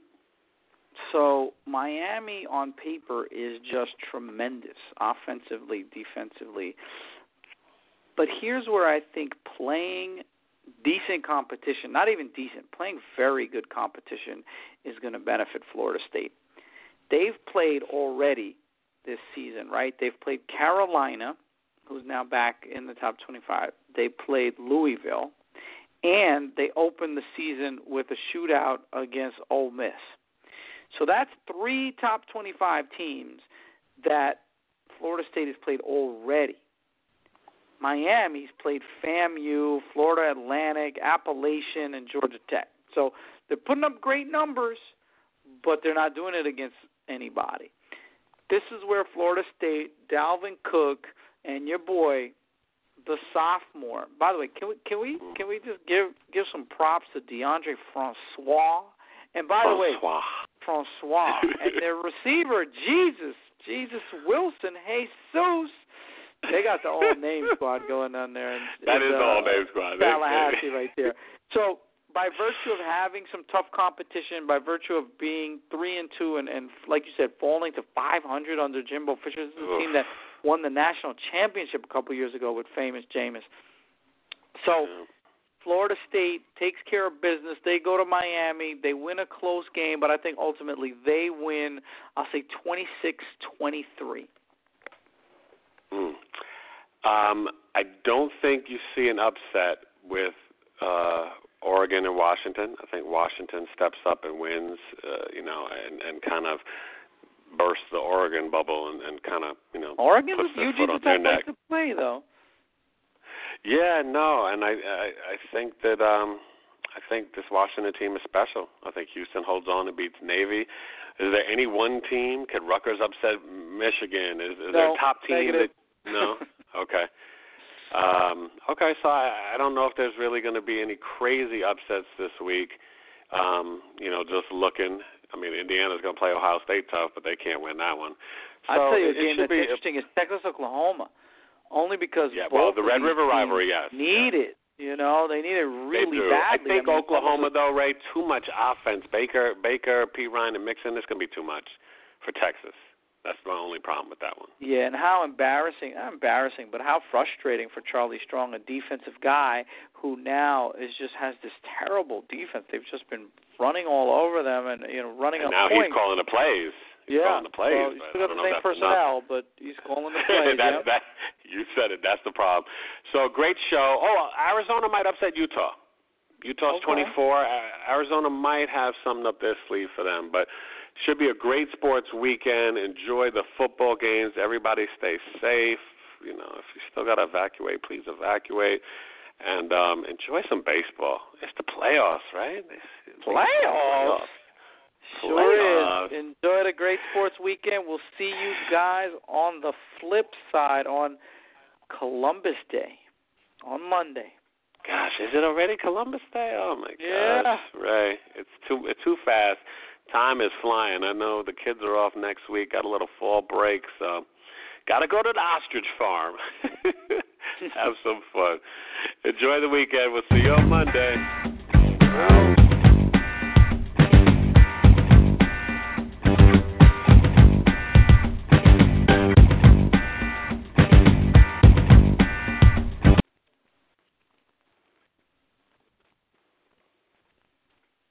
So Miami on paper is just tremendous offensively, defensively. But here's where I think playing decent competition, not even decent, playing very good competition is going to benefit Florida State. They've played already this season, right? They've played Carolina, who's now back in the top 25. They played Louisville, and they opened the season with a shootout against Ole Miss. So that's three top 25 teams that Florida State has played already. Miami's played FAMU, Florida Atlantic, Appalachian, and Georgia Tech. So they're putting up great numbers, but they're not doing it against anybody. This is where Florida State, Dalvin Cook, and your boy, the sophomore. By the way, can we can we can we just give give some props to Deondre Francois? And by Francois. the way, Francois and their receiver, Jesus, Jesus Wilson, Jesus they got the all name squad going on there. And, that is uh, all name squad. Tallahassee right there. So by virtue of having some tough competition, by virtue of being three and two, and, and like you said, falling to 500 under Jimbo Fisher, this is a team that won the national championship a couple years ago with famous Jameis. So. Florida State takes care of business. They go to Miami. They win a close game, but I think ultimately they win, I'll say 26 23. Mm. Um, I don't think you see an upset with uh, Oregon and Washington. I think Washington steps up and wins, uh, you know, and, and kind of bursts the Oregon bubble and, and kind of, you know, Oregon puts was their foot on their neck. to play though. Yeah, no, and I, I I think that um I think this Washington team is special. I think Houston holds on and beats Navy. Is there any one team? Could Rutgers upset Michigan? Is, is no, there a top team negative. that no? Okay. Um, okay, so I, I don't know if there's really going to be any crazy upsets this week. Um, you know, just looking. I mean, Indiana's going to play Ohio State tough, but they can't win that one. So I'll tell you a game that's be interesting is Texas Oklahoma, only because yeah. Well, the Red River rivalry, yes. need yeah. it. You know, they need it really badly. I think I mean, Oklahoma though, Ray, too much offense. Baker, Baker, Perine, and Mixon. It's gonna be too much for Texas. That's my only problem with that one. Yeah, and how embarrassing, not embarrassing, but how frustrating for Charlie Strong, a defensive guy who now is just has this terrible defense. They've just been running all over them and you know running and up now points. he's calling the plays. He's yeah, calling the plays. well, he's still got the same enough. personnel, but he's calling the plays. that, yep. that, you said it. That's the problem. So great show. Oh, Arizona might upset Utah. Utah's Okay. 24. Arizona might have something up their sleeve for them, but should be a great sports weekend. Enjoy the football games. Everybody stay safe. You know, if you still got to evacuate, please evacuate. And um enjoy some baseball. It's the playoffs, right? It's, the Playoffs. Sure is. Enjoy the great sports weekend. We'll see you guys on the flip side on Columbus Day on Monday. Gosh, is it already Columbus Day? Oh my Yeah. gosh, Rae, it's too it's too fast. Time is flying. I know the kids are off next week. Got a little fall break, so got to go to the ostrich farm. Have some fun. Enjoy the weekend. We'll see you on Monday.